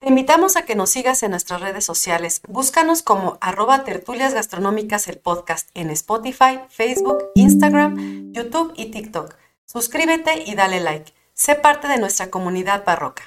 Te invitamos a que nos sigas en nuestras redes sociales. Búscanos como arroba tertulias gastronómicas el podcast en Spotify, Facebook, Instagram, YouTube y TikTok. Suscríbete y dale like. Sé parte de nuestra comunidad barroca.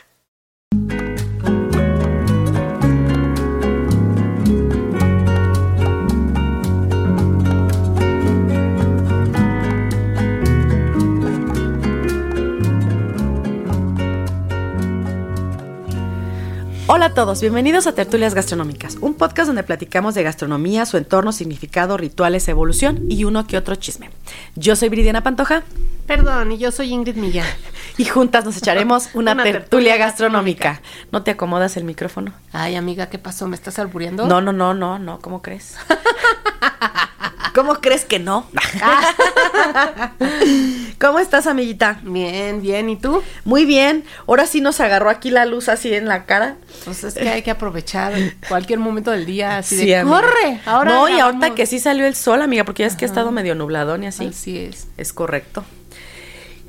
Hola a todos, bienvenidos a Tertulias Gastronómicas, un podcast donde platicamos de gastronomía, su entorno, significado, rituales, evolución y uno que otro chisme. Yo soy Bridiana Pantoja. Perdón, y yo soy Ingrid Millán. Y juntas nos echaremos una, tertulia, gastronómica. ¿No te acomodas el micrófono? Ay, amiga, ¿qué pasó? ¿Me estás alburiendo? No, no, no, no, no, ¿cómo crees? ¿Cómo crees que no? ¿Cómo estás, amiguita? Bien, bien. ¿Y tú? Muy bien. Ahora sí nos agarró aquí la luz así en la cara. Pues es que hay que aprovechar cualquier momento del día así de ¡corre! Ahora no, y ahorita que sí salió el sol, amiga, porque ya es que ha estado medio nubladón y así. Así es. Es correcto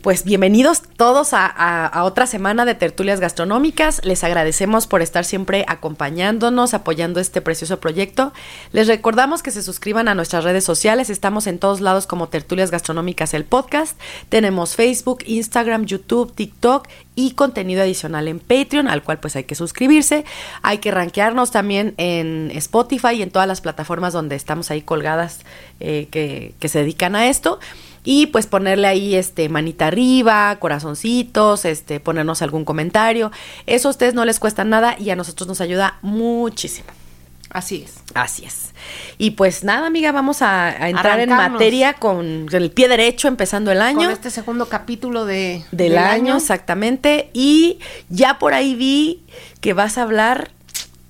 pues bienvenidos todos a, otra semana de tertulias gastronómicas. Les agradecemos por estar siempre acompañándonos, apoyando este precioso proyecto. Les recordamos que se suscriban a nuestras redes sociales. Estamos en todos lados como Tertulias Gastronómicas, el podcast. Tenemos Facebook, Instagram, YouTube, TikTok y contenido adicional en Patreon, al cual pues hay que suscribirse. Hay que rankearnos también en Spotify y en todas las plataformas donde estamos ahí colgadas eh, que, que se dedican a esto y pues ponerle ahí este manita arriba, corazoncitos, este ponernos algún comentario. Eso a ustedes no les cuesta nada y a nosotros nos ayuda muchísimo. Así es. Así es. Y pues nada, amiga, vamos a, entrar en materia con el pie derecho empezando el año. Con este segundo capítulo de, del, año, exactamente. Y ya por ahí vi que vas a hablar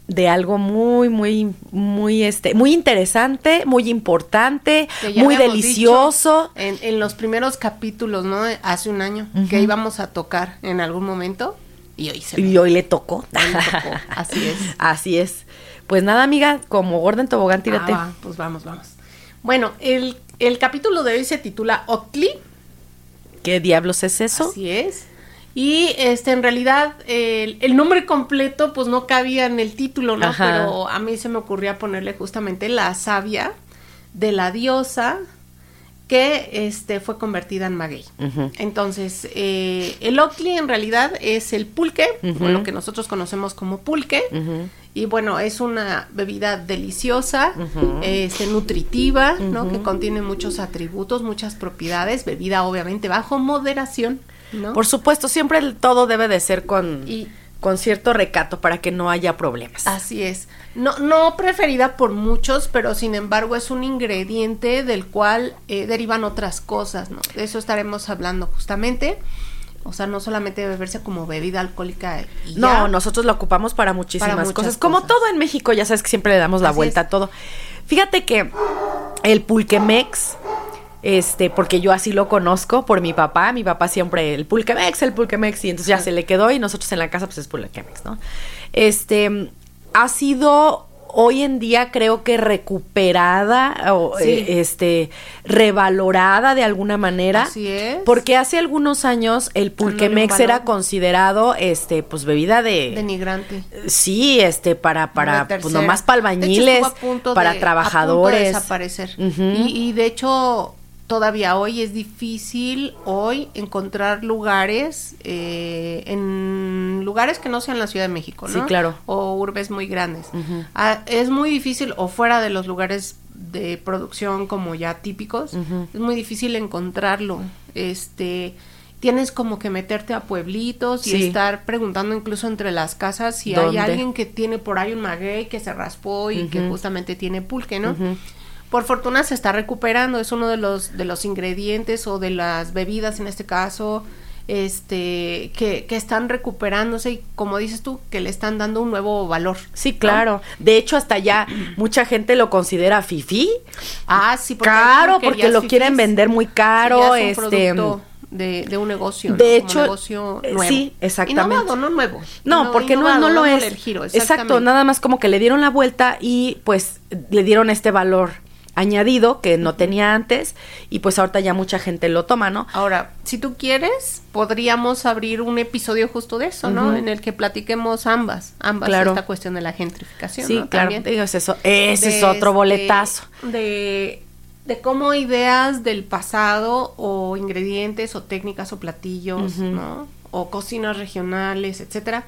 de algo muy, muy, muy, este, muy interesante, muy importante, muy delicioso. En, los primeros capítulos, ¿no? Hace un año, que íbamos a tocar en algún momento. Y hoy se Y hoy le tocó. Así es. Así es. Pues nada, amiga, como Gordon Tobogán, tírate. Ah, pues vamos, vamos. Bueno, el, el capítulo de hoy se titula Octli. ¿Qué diablos es eso? Así es. Y este, en realidad, el, nombre completo, pues no cabía en el título, ¿no? Pero a mí se me ocurría ponerle justamente la savia de la diosa que este, fue convertida en maguey. Entonces, eh, el ocli en realidad es el pulque, o lo que nosotros conocemos como pulque. Y bueno, es una bebida deliciosa, este, nutritiva, ¿no? Que contiene muchos atributos, muchas propiedades, bebida obviamente bajo moderación. Por supuesto, siempre todo debe de ser con, con cierto recato para que no haya problemas. Así es. No, no preferida por muchos, pero sin embargo es un ingrediente del cual eh, derivan otras cosas, ¿no? De eso estaremos hablando justamente. O sea, no solamente beberse como bebida alcohólica. no, nosotros lo ocupamos para muchísimas cosas. Como todo en México, ya sabes que siempre le damos la vuelta a todo. Fíjate que el pulquemex este, porque yo así lo conozco por mi papá, mi papá siempre el pulquemex, el pulquemex, y entonces ya se le quedó y nosotros en la casa pues es pulquemex, ¿no? Este, ha sido hoy en día creo que recuperada o eh, este revalorada de alguna manera. Así es. Porque hace algunos años el pulquemex era considerado este pues bebida de denigrante. Sí, este para para pues nomás para albañiles, para trabajadores. desaparecer. y, y de hecho todavía hoy es difícil hoy encontrar lugares eh, en lugares que no sean la Ciudad de México, ¿no? Sí, claro. O urbes muy grandes. Ah, es muy difícil o fuera de los lugares de producción como ya típicos, es muy difícil encontrarlo. Este tienes como que meterte a pueblitos y estar preguntando incluso entre las casas si hay alguien que tiene por ahí un maguey que se raspó y que justamente tiene pulque, ¿no? Por fortuna se está recuperando, es uno de los, de los ingredientes o de las bebidas en este caso, este, que, que, están recuperándose y como dices tú, que le están dando un nuevo valor. Sí, claro. De hecho, hasta ya mucha gente lo considera fifi. Ah, sí, porque porque lo quieren vender muy caro, este de, de, un negocio. De hecho, negocio eh, nuevo. sí, exactamente. Innovado, no nuevo. No, porque no, no, lo es. El giro, Exacto, nada más como que le dieron la vuelta y pues le dieron este valor añadido que no tenía antes y pues ahorita ya mucha gente lo toma, ¿no? Ahora, si tú quieres, podríamos abrir un episodio justo de eso, ¿no? En el que platiquemos ambas, ambas Claro. esta cuestión de la gentrificación. Sí, ¿no? claro. Eso, ese De es otro este, boletazo. De, de cómo ideas del pasado o ingredientes o técnicas o platillos, ¿no? O cocinas regionales, etcétera,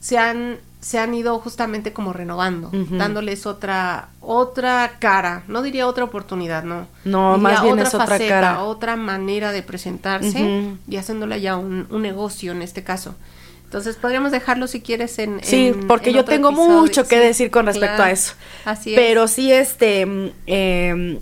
se han, se han ido justamente como renovando, dándoles otra, otra cara, no diría otra oportunidad, no. No, Diría más bien es otra faceta, cara. otra manera de presentarse y haciéndola ya un, un negocio en este caso. Entonces podríamos dejarlo si quieres en... Sí, en- porque en yo tengo episodio. mucho que Sí, decir con respecto claro. a eso. Así es. Pero sí, este, eh,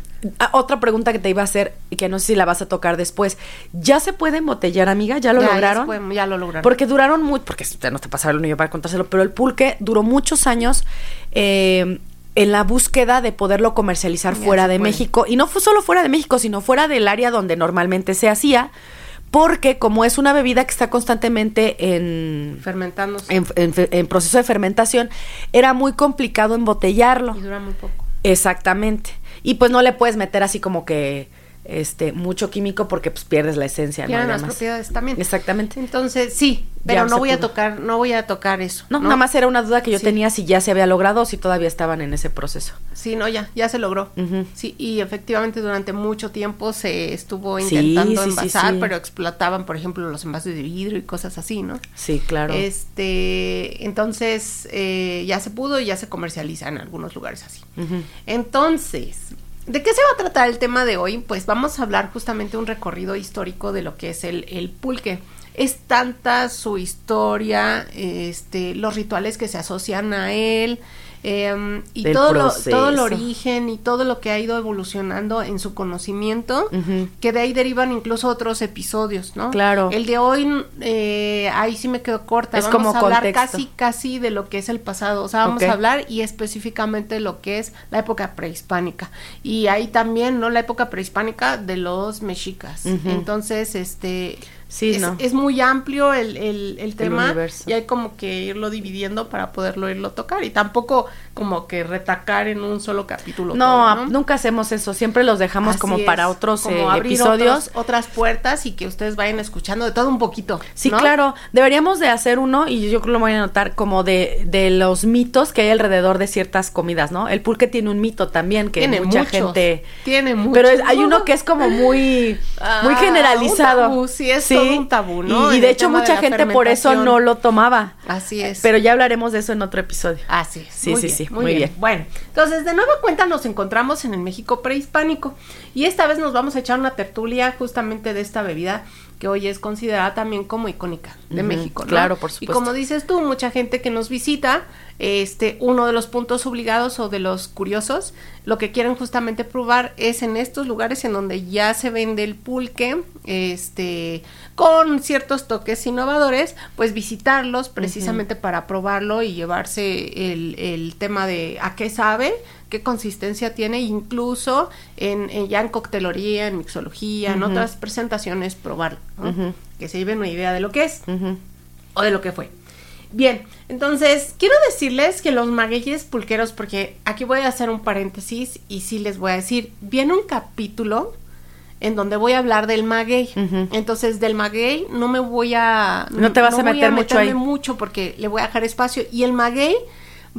otra pregunta que te iba a hacer y que no sé si la vas a tocar después. ¿Ya se puede embotellar, amiga? ¿Ya lo Ya, lograron? puede- ya lo lograron. Porque duraron mucho, porque ya no te pasaba el niño para contárselo, pero el pulque duró muchos años eh, en la búsqueda de poderlo comercializar Ya fuera de puede. México. Y no fue solo fuera de México, sino fuera del área donde normalmente se hacía. Porque como es una bebida que está constantemente en, fermentándose en, en proceso de fermentación, era muy complicado embotellarlo. y dura muy poco. Exactamente. Y pues no le puedes meter así como que este mucho químico porque pues pierdes la esencia, ¿no? Las Además. propiedades también. Exactamente. Entonces, sí, pero Ya no voy a tocar, no voy a tocar eso. No, nada más era una duda que yo Sí. tenía si ya se había logrado o si todavía estaban en ese proceso. Sí, no, ya, ya se logró. Sí, y efectivamente durante mucho tiempo se estuvo intentando sí, sí, envasar, pero explotaban, por ejemplo, los envases de vidrio y cosas así, ¿no? Sí, claro. Este, entonces eh, ya se pudo y ya se comercializa en algunos lugares así. Entonces, ¿de qué se va a tratar el tema de hoy? Pues vamos a hablar justamente un recorrido histórico de lo que es el, el pulque. Es tanta su historia, este, los rituales que se asocian a él, em, y Del todo lo, todo el origen y todo lo que ha ido evolucionando en su conocimiento, que de ahí derivan incluso otros episodios, ¿no? Claro. El de hoy, eh, ahí sí me quedo corta. Es vamos como a hablar contexto. casi, casi de lo que es el pasado. O sea, vamos a hablar y específicamente de lo que es la época prehispánica. Y ahí también, ¿no? La época prehispánica de los mexicas. Entonces, este... Sí, es, no. es muy amplio el, el, el tema y hay como que irlo dividiendo para poderlo irlo tocar y tampoco como que retacar en un solo capítulo. No, todo, nunca hacemos eso. Siempre los dejamos Así como es, para otros como eh, abrir episodios. otros- otras puertas y que ustedes vayan escuchando de todo un poquito. Sí, ¿no? claro. Deberíamos de hacer uno, y yo creo que lo voy a anotar, como de, de los mitos que hay alrededor de ciertas comidas, ¿no? El pulque tiene un mito también, que Tiene mucha muchos, gente... tiene muchos. Pero es- hay uno que es como muy, muy Ah, generalizado. un tabú, sí, es todo un tabú, ¿no? Y, y de hecho de mucha gente por eso no lo tomaba. Así es. Pero ya hablaremos de eso en otro episodio. Así es. Sí, muy sí, bien, sí, Muy, bien. bien. Bueno, entonces de nueva cuenta nos encontramos en el México prehispánico y esta vez nos vamos a echar una tertulia justamente de esta bebida que hoy es considerada también como icónica de México, ¿no? claro, por Y supuesto. como dices tú, mucha gente que nos visita, este, uno de los puntos obligados o de los curiosos, lo que quieren justamente probar es en estos lugares en donde ya se vende el pulque, este, con ciertos toques innovadores, pues visitarlos precisamente para probarlo y llevarse el, el tema de a qué sabe, qué consistencia tiene, incluso en, en- ya en coctelería, en mixología, en otras presentaciones, probarlo, que se lleven una idea de lo que es o de lo que fue. Bien, entonces quiero decirles que los magueyes pulqueros, porque aquí voy a hacer un paréntesis y sí les voy a decir, viene un capítulo en donde voy a hablar del maguey. Entonces del maguey no me voy a... No te vas a voy meter mucho meterme ahí. mucho porque le voy a dejar espacio. Y el maguey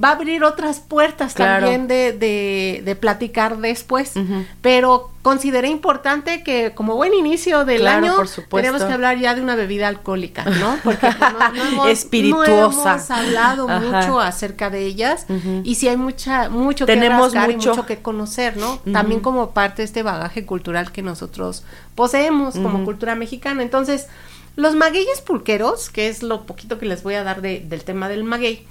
va a abrir otras puertas Claro. también de, de, de platicar después. Pero consideré importante que como buen inicio del Claro, año por supuesto. tenemos que hablar ya de una bebida alcohólica, ¿no? Porque pues, no, no hemos, Espirituosa. no hemos hablado Ajá. mucho acerca de ellas y sí hay mucha mucho Tenemos que rascar mucho. y mucho que conocer, ¿no? También como parte de este bagaje cultural que nosotros poseemos como cultura mexicana. Entonces, los magueyes pulqueros, que es lo poquito que les voy a dar de- del tema del maguey,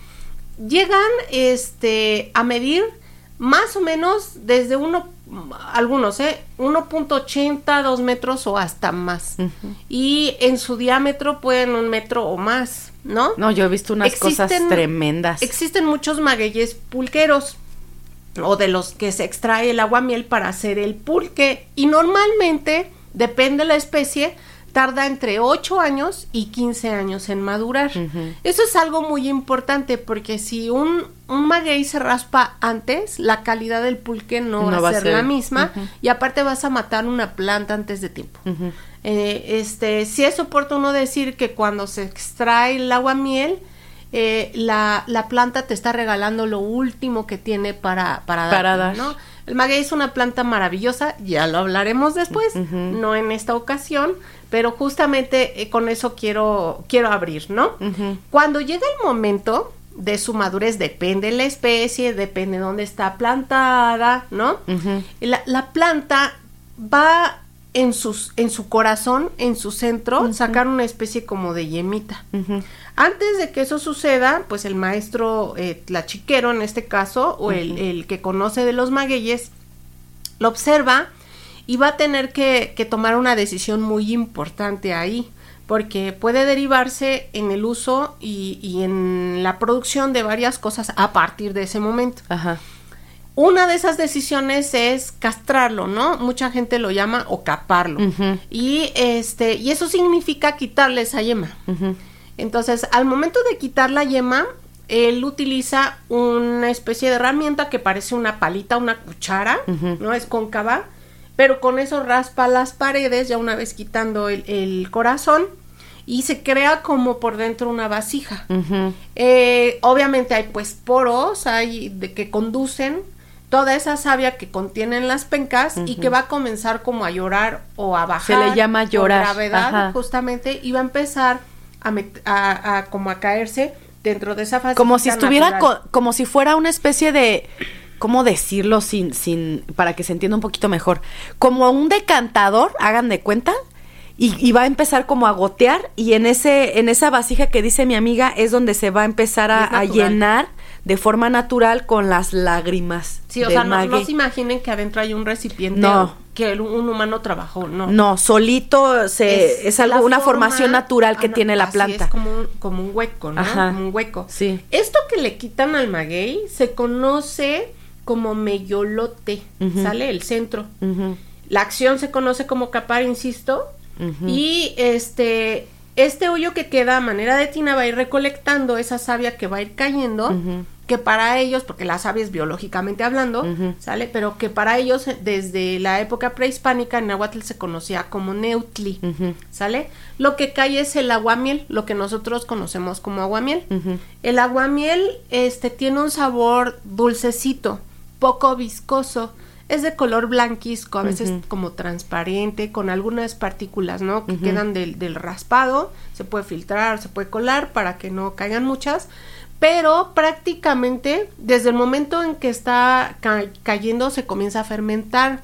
llegan este a medir más o menos desde uno algunos, ¿eh? 1.80, 2 metros o hasta más. Y en su diámetro pueden un metro o más, ¿no? No, yo he visto unas cosas Existen- tremendas. Existen muchos magueyes pulqueros o de los que se extrae el aguamiel para hacer el pulque y normalmente, depende de la especie, tarda entre 8 años y 15 años en madurar. Eso es algo muy importante porque si un, un maguey se raspa antes, la calidad del pulque no, va, a ser, la misma y aparte vas a matar una planta antes de tiempo. Eh, este, sí es oportuno decir que cuando se extrae el agua miel, eh, la, la, planta te está regalando lo último que tiene para, para, dar, ¿no? El maguey es una planta maravillosa, ya lo hablaremos después, no en esta ocasión, pero justamente eh, con eso quiero, quiero abrir, ¿no? Cuando llega el momento de su madurez, depende la especie, depende de dónde está plantada, ¿no? la, la, planta va en, sus, en su corazón, en su centro, sacar una especie como de yemita. Antes de que eso suceda, pues el maestro eh, tlachiquero en este caso, o el, el, que conoce de los magueyes, lo observa y va a tener que, que tomar una decisión muy importante ahí porque puede derivarse en el uso y, y, en la producción de varias cosas a partir de ese momento. Ajá. Una de esas decisiones es castrarlo, ¿no? Mucha gente lo llama o caparlo. Y este, y eso significa quitarle esa yema. Entonces, al momento de quitar la yema, él utiliza una especie de herramienta que parece una palita, una cuchara, ¿no? Es cóncava, pero con eso raspa las paredes, ya una vez quitando el, corazón, y se crea como por dentro una vasija. Eh, obviamente hay pues poros, hay de que conducen toda esa savia que contienen las pencas y que va a comenzar como a llorar o a bajar. Se le llama llorar. gravedad, justamente, y va a empezar a, como a caerse dentro de esa fase. Como si estuviera, como si fuera una especie de, ¿cómo decirlo sin, sin, para que se entienda un poquito mejor? Como un decantador, hagan de cuenta. Y, va a empezar como a gotear y en ese en esa vasija que dice mi amiga es donde se va a empezar a llenar de forma natural con las lágrimas. Sí, o sea, no, se imaginen que adentro hay un recipiente que un humano trabajó, no. No, solito se, es, algo, una formación natural que tiene la planta. Es como un, como un hueco, ¿no? Como un hueco. Sí. Esto que le quitan al maguey se conoce como meyolote, ¿sale? El centro. La acción se conoce como capar, insisto, y este este hoyo que queda a manera de tina va a ir recolectando esa savia que va a ir cayendo, que para ellos, porque la savia es biológicamente hablando, ¿sale? Pero que para ellos desde la época prehispánica en Nahuatl se conocía como neutli, ¿sale? Lo que cae es el aguamiel, lo que nosotros conocemos como aguamiel. El aguamiel este tiene un sabor dulcecito, poco viscoso, es de color blanquisco, a veces como transparente, con algunas partículas, ¿no? Que quedan del, del, raspado, se puede filtrar, se puede colar para que no caigan muchas, pero prácticamente desde el momento en que está cayendo se comienza a fermentar.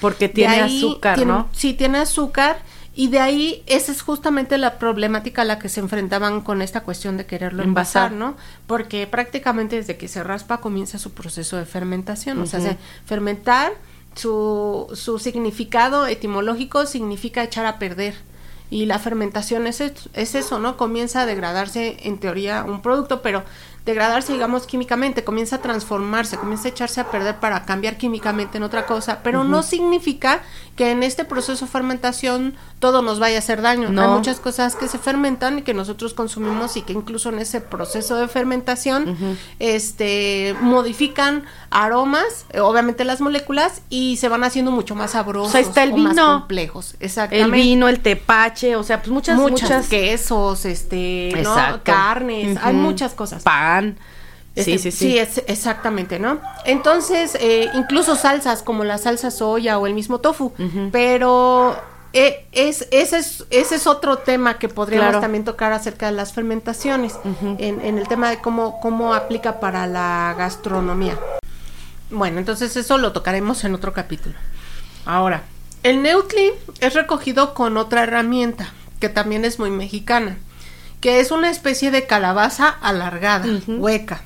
Porque tiene azúcar, ¿no? Sí, tiene azúcar y de ahí, esa es justamente la problemática a la que se enfrentaban con esta cuestión de quererlo envasar, ¿no? Porque prácticamente desde que se raspa comienza su proceso de fermentación. O sea, fermentar, su, su significado etimológico significa echar a perder. Y la fermentación es, es eso, ¿no? Comienza a degradarse en teoría un producto, pero degradarse, digamos, químicamente, comienza a transformarse, comienza a echarse a perder para cambiar químicamente en otra cosa, pero no significa que en este proceso de fermentación todo nos vaya a hacer daño. Hay muchas cosas que se fermentan y que nosotros consumimos y que incluso en ese proceso de fermentación este modifican aromas, eh, obviamente las moléculas y se van haciendo mucho más sabrosos, o está el vino, más complejos, exactamente. El vino, el tepache, o sea, pues muchas muchas, quesos, este, ¿no? carnes, hay muchas cosas. Pan. Este, sí, sí, sí. Sí, es, exactamente, ¿no? Entonces, eh, incluso salsas como la salsa soya o el mismo tofu, pero eh, es, ese, es, ese es otro tema que podríamos también tocar acerca de las fermentaciones, en, en, el tema de cómo, cómo aplica para la gastronomía. Bueno, entonces eso lo tocaremos en otro capítulo. Ahora, el Neutli es recogido con otra herramienta que también es muy mexicana que es una especie de calabaza alargada, hueca,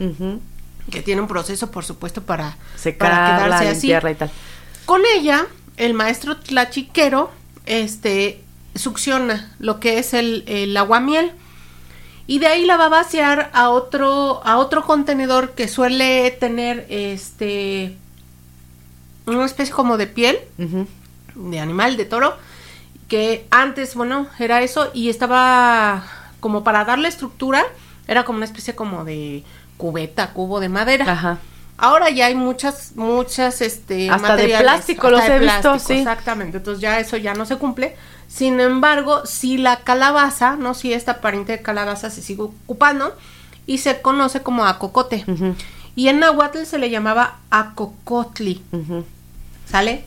que tiene un proceso, por supuesto, para, Secarla, para quedarse así. Y tal. Con ella, el maestro tlachiquero este, succiona lo que es el, el aguamiel y de ahí la va a vaciar a otro, a otro contenedor que suele tener este una especie como de piel de animal, de toro, que antes, bueno, era eso y estaba como para darle estructura, era como una especie como de cubeta, cubo de madera. Ajá. Ahora ya hay muchas, muchas, este, Hasta de materiales, plástico hasta los de he visto, plástico, sí. Exactamente, entonces ya eso ya no se cumple. Sin embargo, si la calabaza, no si esta pariente de calabaza se sigue ocupando y se conoce como acocote. Ujú, Y en Nahuatl se le llamaba acocotli, ujú. ¿sale?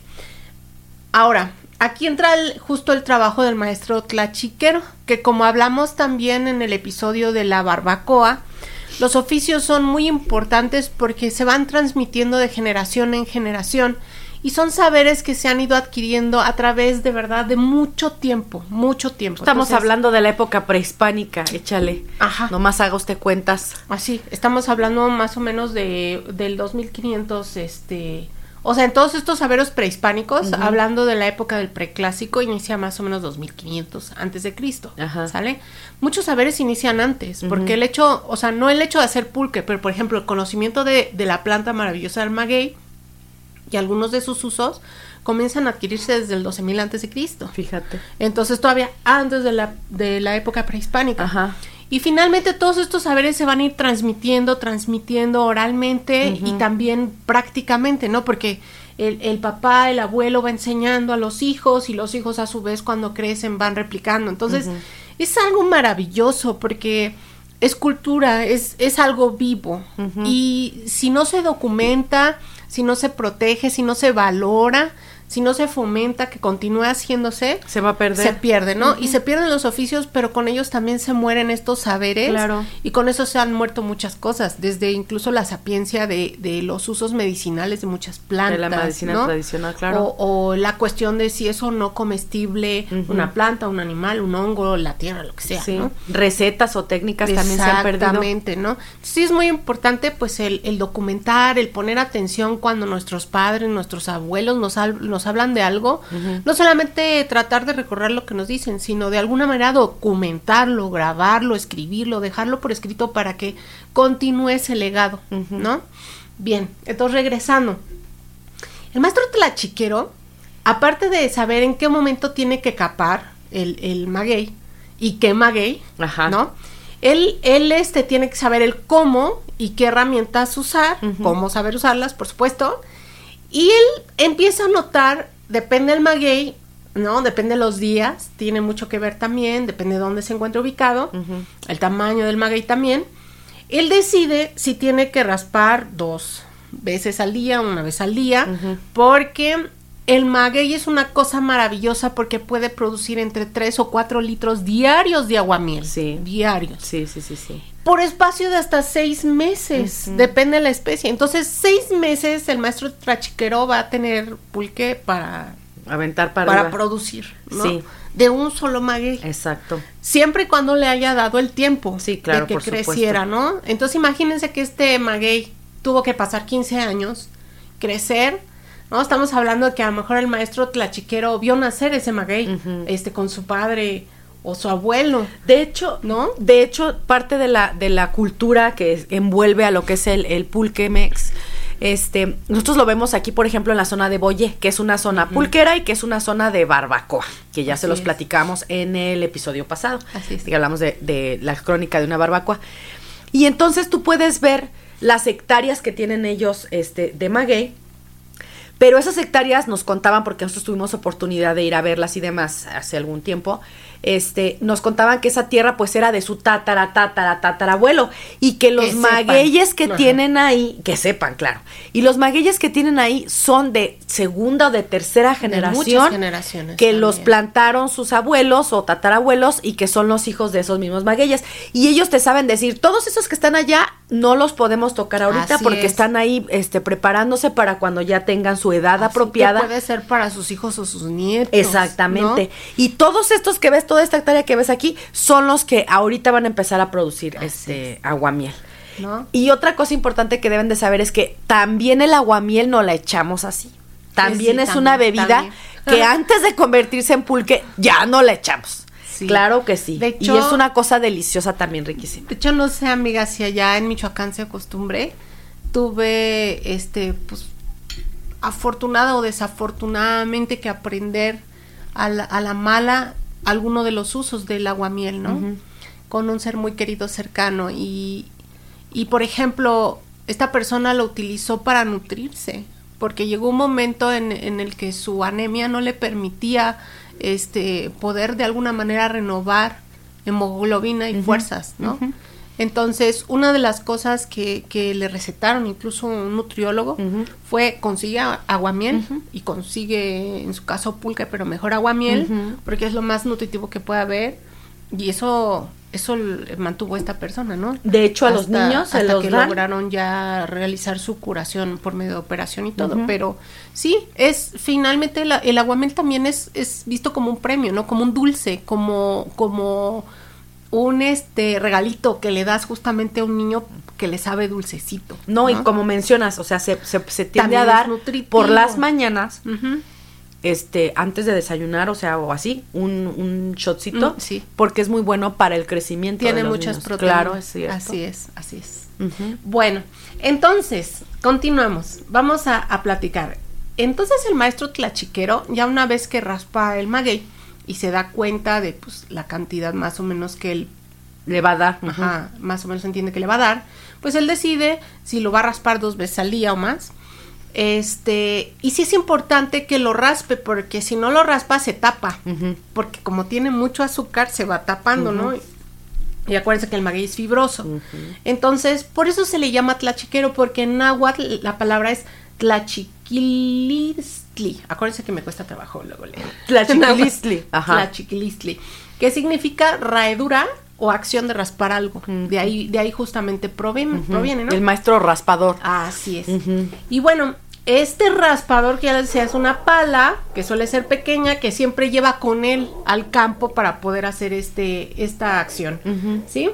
Ahora, aquí entra el- justo el trabajo del maestro tlachiquero, que como hablamos también en el episodio de la barbacoa, los oficios son muy importantes porque se van transmitiendo de generación en generación y son saberes que se han ido adquiriendo a través de verdad de mucho tiempo, mucho tiempo. Estamos Entonces, hablando de la época prehispánica, échale. Ajá. Nomás haga usted cuentas. Así, estamos hablando más o menos de del 2500, este, o sea, en todos estos saberes prehispánicos, hablando de la época del preclásico, inicia más o menos 2500 antes de Cristo. ¿sale? Muchos saberes inician antes, porque el hecho, o sea, no el hecho de hacer pulque, pero por ejemplo, el conocimiento de, de la planta maravillosa del maguey y algunos de sus usos comienzan a adquirirse desde el 12000 antes de Cristo. Fíjate. Entonces todavía antes de la, de la época prehispánica. Ajá. Y finalmente todos estos saberes se van a ir transmitiendo, transmitiendo oralmente y también prácticamente, ¿no? Porque el, el papá, el abuelo va enseñando a los hijos y los hijos a su vez cuando crecen van replicando. Entonces es algo maravilloso porque es cultura, es, es algo vivo. Y si no se documenta, si no se protege, si no se valora, si no se fomenta que continúe haciéndose, Se va a perder. se pierde, ¿no? Y se pierden los oficios, pero con ellos también se mueren estos saberes. Claro. Y con eso se han muerto muchas cosas, desde incluso la sapiencia de, de los usos medicinales de muchas plantas. De la medicina ¿no? tradicional, claro. O, o la cuestión de si es o no comestible una planta, un animal, un hongo, la tierra, lo que sea, Sí. ¿no? Recetas o técnicas también se han perdido. Exactamente, ¿no? Sí es muy importante pues el, el documentar, el poner atención cuando nuestros padres, nuestros abuelos nos, nos hablan de algo, no solamente tratar de recorrer lo que nos dicen, sino de alguna manera documentarlo, grabarlo, escribirlo, dejarlo por escrito para que continúe ese legado. ¿no? Bien, entonces regresando. El maestro tlachiquero, aparte de saber en qué momento tiene que capar el, el maguey y qué maguey, Ajá. ¿no? Él, él este, tiene que saber el cómo y qué herramientas usar, cómo saber usarlas, por supuesto. Y él empieza a notar, depende del maguey, ¿no? Depende de los días, tiene mucho que ver también, depende de dónde se encuentra ubicado, el tamaño del maguey también. Él decide si tiene que raspar dos veces al día, una vez al día, porque el maguey es una cosa maravillosa porque puede producir entre 3 o 4 litros diarios de aguamiel. Sí. Diarios. Sí, sí, sí, sí. Por espacio de hasta seis meses, Ujú. depende de la especie. Entonces, seis meses el maestro trachiquero va a tener pulque para, Aventar para, para arriba. producir, ¿no? Sí. De un solo maguey. Exacto. Siempre y cuando le haya dado el tiempo Sí, claro, de que por supuesto. creciera, ¿no? Entonces imagínense que este maguey tuvo que pasar 15 años, crecer, ¿no? Estamos hablando de que a lo mejor el maestro tlachiquero vio nacer ese maguey, este, con su padre o su abuelo, De hecho, ¿no? De hecho, parte de la, de la cultura que es- envuelve a lo que es el, el pulque mex, este, nosotros lo vemos aquí, por ejemplo, en la zona de Boyé, que es una zona pulquera y que es una zona de barbacoa, que ya se los es. platicamos en el episodio pasado, Así es. que hablamos de, de la crónica de una barbacoa. Y entonces tú puedes ver las hectáreas que tienen ellos este, de maguey, pero esas hectáreas nos contaban, porque nosotros tuvimos oportunidad de ir a verlas y demás hace algún tiempo, este, nos contaban que esa tierra pues era de su tatara, tatara, tatarabuelo y que los magueyes que tienen ahí, que sepan, claro, y los magueyes que tienen ahí son de segunda o de tercera generación, muchas generaciones que también. los plantaron sus abuelos o tatarabuelos y que son los hijos de esos mismos magueyes. Y ellos te saben decir, todos esos que están allá no los podemos tocar ahorita Así porque es. están ahí este, preparándose para cuando ya tengan su edad Así apropiada. que puede ser para sus hijos o sus nietos. Exactamente. Y todos estos que ves, toda esta hectárea que ves aquí, son los que ahorita van a empezar a producir Así este aguamiel. ¿no? Y otra cosa importante que deben de saber es que también el aguamiel no la echamos así. También sí, es una también, bebida también. que antes de convertirse en pulque ya no la echamos. Sí. Claro que sí. De y hecho- es una cosa deliciosa también, riquísima. De hecho, no sé, amiga, si allá en Michoacán se acostumbre. Tuve, este, pues, afortunada o desafortunadamente que aprender a la, a la mala alguno de los usos del aguamiel, ¿no? Con un ser muy querido cercano y, y, por ejemplo, esta persona lo utilizó para nutrirse, porque llegó un momento en, en el que su anemia no le permitía este, poder de alguna manera renovar hemoglobina y fuerzas, ¿no? Entonces, una de las cosas que, que le recetaron incluso un nutriólogo fue consigue aguamiel y consigue, en su caso, pulque, pero mejor aguamiel, porque es lo más nutritivo que puede haber. Y eso eso mantuvo esta persona, ¿no? De hecho, a los niños se hasta que lograron ya realizar su curación por medio de operación y todo. Pero sí, es finalmente el aguamiel también es, es visto como un premio, ¿no? Como un dulce, como, como un este regalito que le das justamente a un niño que le sabe dulcecito. No, y como mencionas, o sea, se, se, tiende a dar por las mañanas, este, antes de desayunar, o sea, o así, un, un shotcito, mm, sí. porque es muy bueno para el crecimiento. Tiene muchas proteínas. Claro, es Así es, así es. Bueno, entonces, continuamos. Vamos a, a platicar. Entonces el maestro tlachiquero, ya una vez que raspa el maguey, y se da cuenta de pues, la cantidad más o menos que él le va a dar, ajá, más o menos entiende que le va a dar, pues él decide si lo va a raspar dos veces al día o más. Este, y sí es importante que lo raspe, porque si no lo raspa se tapa, porque como tiene mucho azúcar se va tapando, ¿no? Y acuérdense que el maguey es fibroso. Entonces, por eso se le llama tlachiquero, porque en náhuatl la palabra es tlachiquilistli. Acuérdense que me cuesta trabajo luego leer. Tlachiquilistli. Ajá. Tlachiquilistli. Que significa raedura o acción de raspar algo. De ahí, de ahí justamente proviene, proviene, ¿no? El maestro raspador. Así es. Y bueno, este raspador que ya les decía es una pala que suele ser pequeña que siempre lleva con él al campo para poder hacer este esta acción, ¿sí?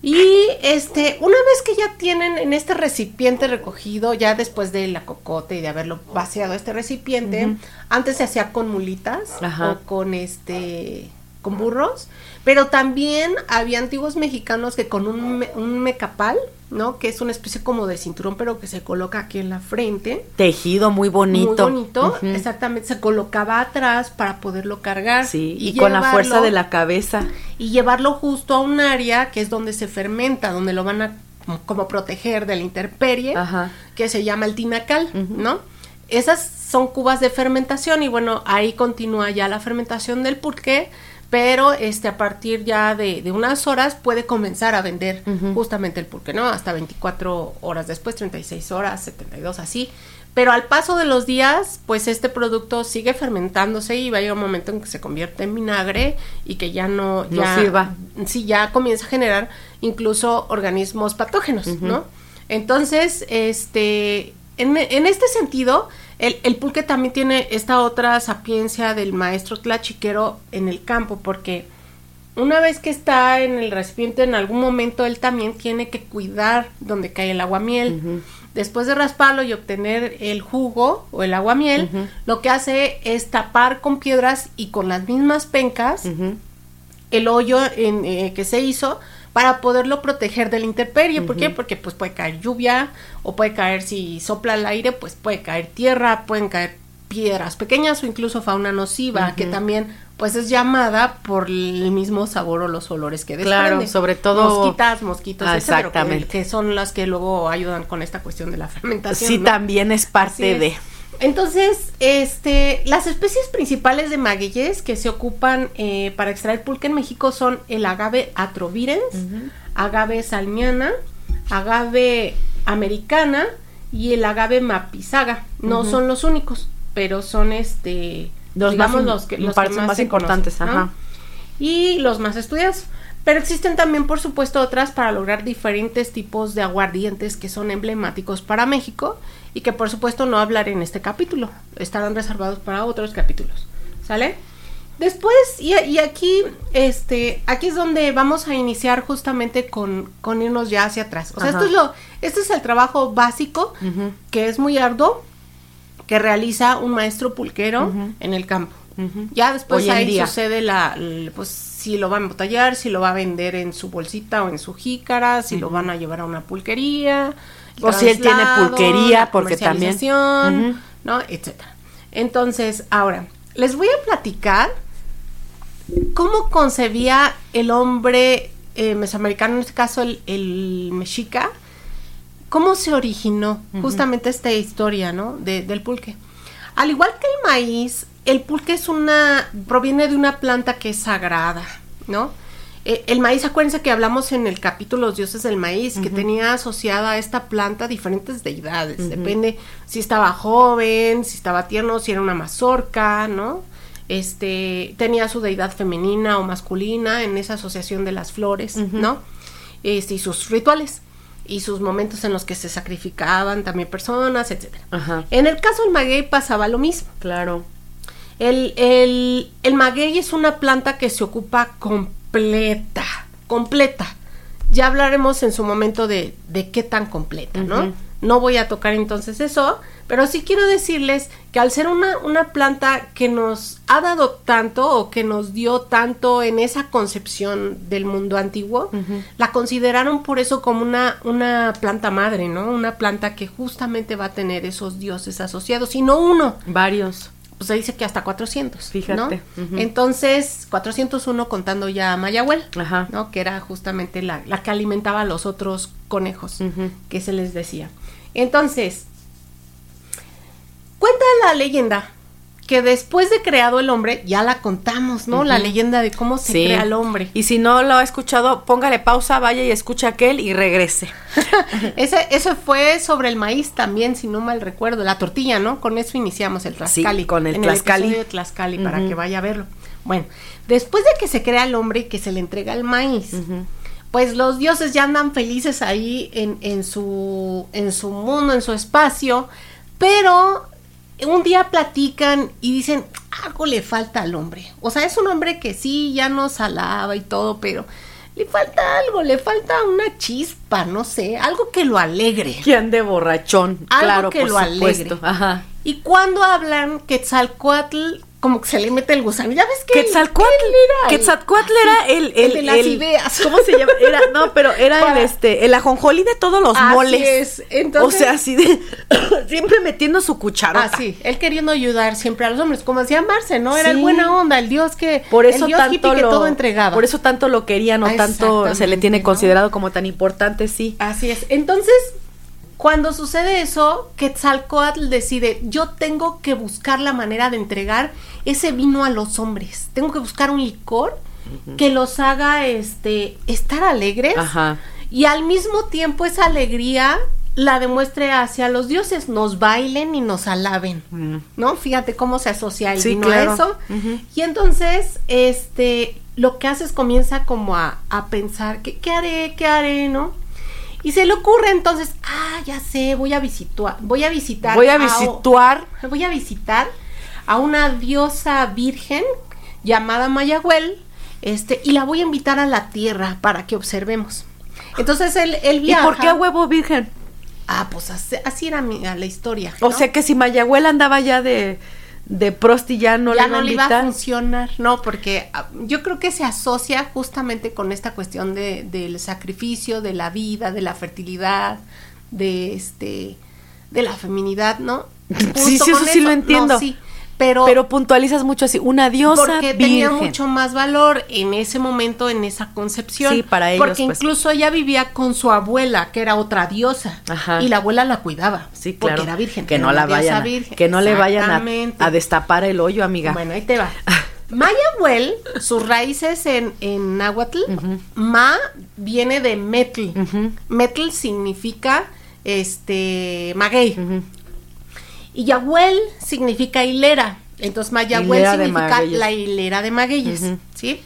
Y este, una vez que ya tienen en este recipiente recogido, ya después de la cocote y de haberlo vaciado este recipiente, antes se hacía con mulitas o con este con burros, pero también había antiguos mexicanos que con un, un mecapal, ¿no? Que es una especie como de cinturón, pero que se coloca aquí en la frente. Tejido muy bonito. Muy bonito, exactamente. Se colocaba atrás para poderlo cargar. Sí, y, con la fuerza de la cabeza. Y llevarlo justo a un área que es donde se fermenta, donde lo van a como proteger de la intemperie, que se llama el tinacal, ¿no? Esas son cubas de fermentación y bueno, ahí continúa ya la fermentación del pulque pero este a partir ya de, de, unas horas puede comenzar a vender justamente el pulque, ¿no? Hasta 24 horas después, 36 horas, 72 así. Pero al paso de los días, pues este producto sigue fermentándose y va a llegar un momento en que se convierte en vinagre y que ya no, ya, sirva. Sí, ya comienza a generar incluso organismos patógenos, ¿no? Entonces, este, en, en este sentido, el, pulque también tiene esta otra sapiencia del maestro tlachiquero en el campo, porque una vez que está en el recipiente, en algún momento él también tiene que cuidar donde cae el aguamiel. miel. Después de rasparlo y obtener el jugo o el aguamiel, lo que hace es tapar con piedras y con las mismas pencas el hoyo en, eh, que se hizo para poderlo proteger del la ¿Por qué? Porque pues puede caer lluvia o puede caer si sopla el aire, pues puede caer tierra, pueden caer piedras pequeñas o incluso fauna nociva que también pues es llamada por el mismo sabor o los olores que desprende. Claro, sobre todo mosquitas, mosquitos, exactamente, que, son las que luego ayudan con esta cuestión de la fermentación. Sí, también es parte de entonces, este, las especies principales de magueyes que se ocupan eh, para extraer pulque en México son el agave atrovirens, agave salmiana, agave americana y el agave mapizaga. No son los únicos, pero son este, los digamos, los que los más, importantes, ajá. Y los más estudiados. Pero existen también, por supuesto, otras para lograr diferentes tipos de aguardientes que son emblemáticos para México y que, por supuesto, no hablaré en este capítulo. Estarán reservados para otros capítulos. ¿Sale? Después, y, aquí, este, aquí es donde vamos a iniciar justamente con, con irnos ya hacia atrás. O sea, esto es lo, este es el trabajo básico, que es muy arduo, que realiza un maestro pulquero en el campo. Ya después ahí sucede la, pues si lo va a embotellar, si lo va a vender en su bolsita o en su jícara, si lo van a llevar a una pulquería. O si él tiene pulquería, porque también. ¿no? Etcétera. Entonces, ahora, les voy a platicar cómo concebía el hombre eh, mesoamericano, en este caso el, el mexica, cómo se originó justamente esta historia, ¿no? del pulque. Al igual que el maíz, el pulque es una, proviene de una planta que es sagrada, ¿no? Eh, el maíz, acuérdense que hablamos en el capítulo Los dioses del maíz, que tenía asociada a esta planta diferentes deidades. Depende si estaba joven, si estaba tierno, si era una mazorca, ¿no? Este, tenía su deidad femenina o masculina en esa asociación de las flores, ¿no? Este, y sus rituales y sus momentos en los que se sacrificaban también personas, etcétera. En el caso del maguey pasaba lo mismo. Claro. El, el, el maguey es una planta que se ocupa completa, completa. Ya hablaremos en su momento de, de qué tan completa, ¿no? No voy a tocar entonces eso, pero sí quiero decirles que al ser una, una planta que nos ha dado tanto o que nos dio tanto en esa concepción del mundo antiguo, la consideraron por eso como una, una planta madre, ¿no? Una planta que justamente va a tener esos dioses asociados, y no uno. Varios. Pues se dice que hasta 400. Fíjate. ¿no? Entonces, 401 contando ya a Mayahuel, ¿no? Que era justamente la, la, que alimentaba a los otros conejos, que se les decía. Entonces, Cuenta la leyenda que después de creado el hombre, ya la contamos, ¿no? La leyenda de cómo se crea el hombre. Y si no lo ha escuchado, póngale pausa, vaya y escuche aquel y regrese. ese, eso fue sobre el maíz también, si no mal recuerdo, la tortilla, ¿no? Con eso iniciamos el Tlaxcali. Sí, con el en Tlaxcali. El de Tlaxcali, para que vaya a verlo. Bueno, después de que se crea el hombre y que se le entrega el maíz, pues los dioses ya andan felices ahí en, en, su, en su mundo, en su espacio, pero un día platican y dicen, algo le falta al hombre. O sea, es un hombre que sí, ya nos alaba y todo, pero le falta algo, le falta una chispa, no sé, algo que lo alegre. Que ande borrachón. Algo claro, que lo alegre. Ajá. Y cuando hablan Quetzalcoatl como que se le mete el gusano. ¿Ya ves que Quetzalcoatl era? Quetzalcoatl era el, el, de las ideas. ¿Cómo se llama? Era, no, pero era el este, el ajonjolí de todos los así moles. Es. Entonces, o sea, así de siempre metiendo su cucharota. Ah, sí, él queriendo ayudar siempre a los hombres, como decía Marce, ¿no? Era el buena onda, el dios que por eso el dios tanto que lo, todo entregaba. Por eso tanto lo querían o tanto se le tiene considerado como tan importante, sí. Así es. Entonces, cuando sucede eso, Quetzalcoatl decide, yo tengo que buscar la manera de entregar ese vino a los hombres. Tengo que buscar un licor que los haga este estar alegres y al mismo tiempo esa alegría la demuestre hacia los dioses, nos bailen y nos alaben, mm. ¿no? Fíjate cómo se asocia el vino a eso. Y entonces, este, lo que haces comienza como a, a pensar, ¿qué, ¿qué haré? ¿Qué haré? ¿No? Y se le ocurre entonces, ah, ya sé, voy a visitar, voy a visitar. Voy a visitar. voy a visitar a una diosa virgen llamada Mayahuel, este, y la voy a invitar a la tierra para que observemos. Entonces él, él viaja. ¿Y por qué huevo virgen? Ah, pues así, era la historia. O sea que si Mayahuel andaba ya de de Prosti ya no, le, no le iba a funcionar, no, porque ah, yo creo que se asocia justamente con esta cuestión de, del sacrificio, de la vida, de la fertilidad, de este, de la feminidad, ¿no? sí, sí, eso, sí lo entiendo. sí, pero, pero puntualizas mucho así, una diosa porque tenía mucho más valor en ese momento, en esa concepción. Sí, para ellos. Porque pues. incluso ella vivía con su abuela, que era otra diosa, Ajá. y la abuela la cuidaba. Sí, claro. Porque era virgen. Que no la vayan, a, que no le vayan a, a, destapar el hoyo, amiga. Bueno, ahí te va. Mayahuel, sus raíces en, en náhuatl, ma viene de metl. Metl significa este maguey. Y Yahuel significa hilera. Entonces Mayahuel significa la hilera de magueyes, ¿sí?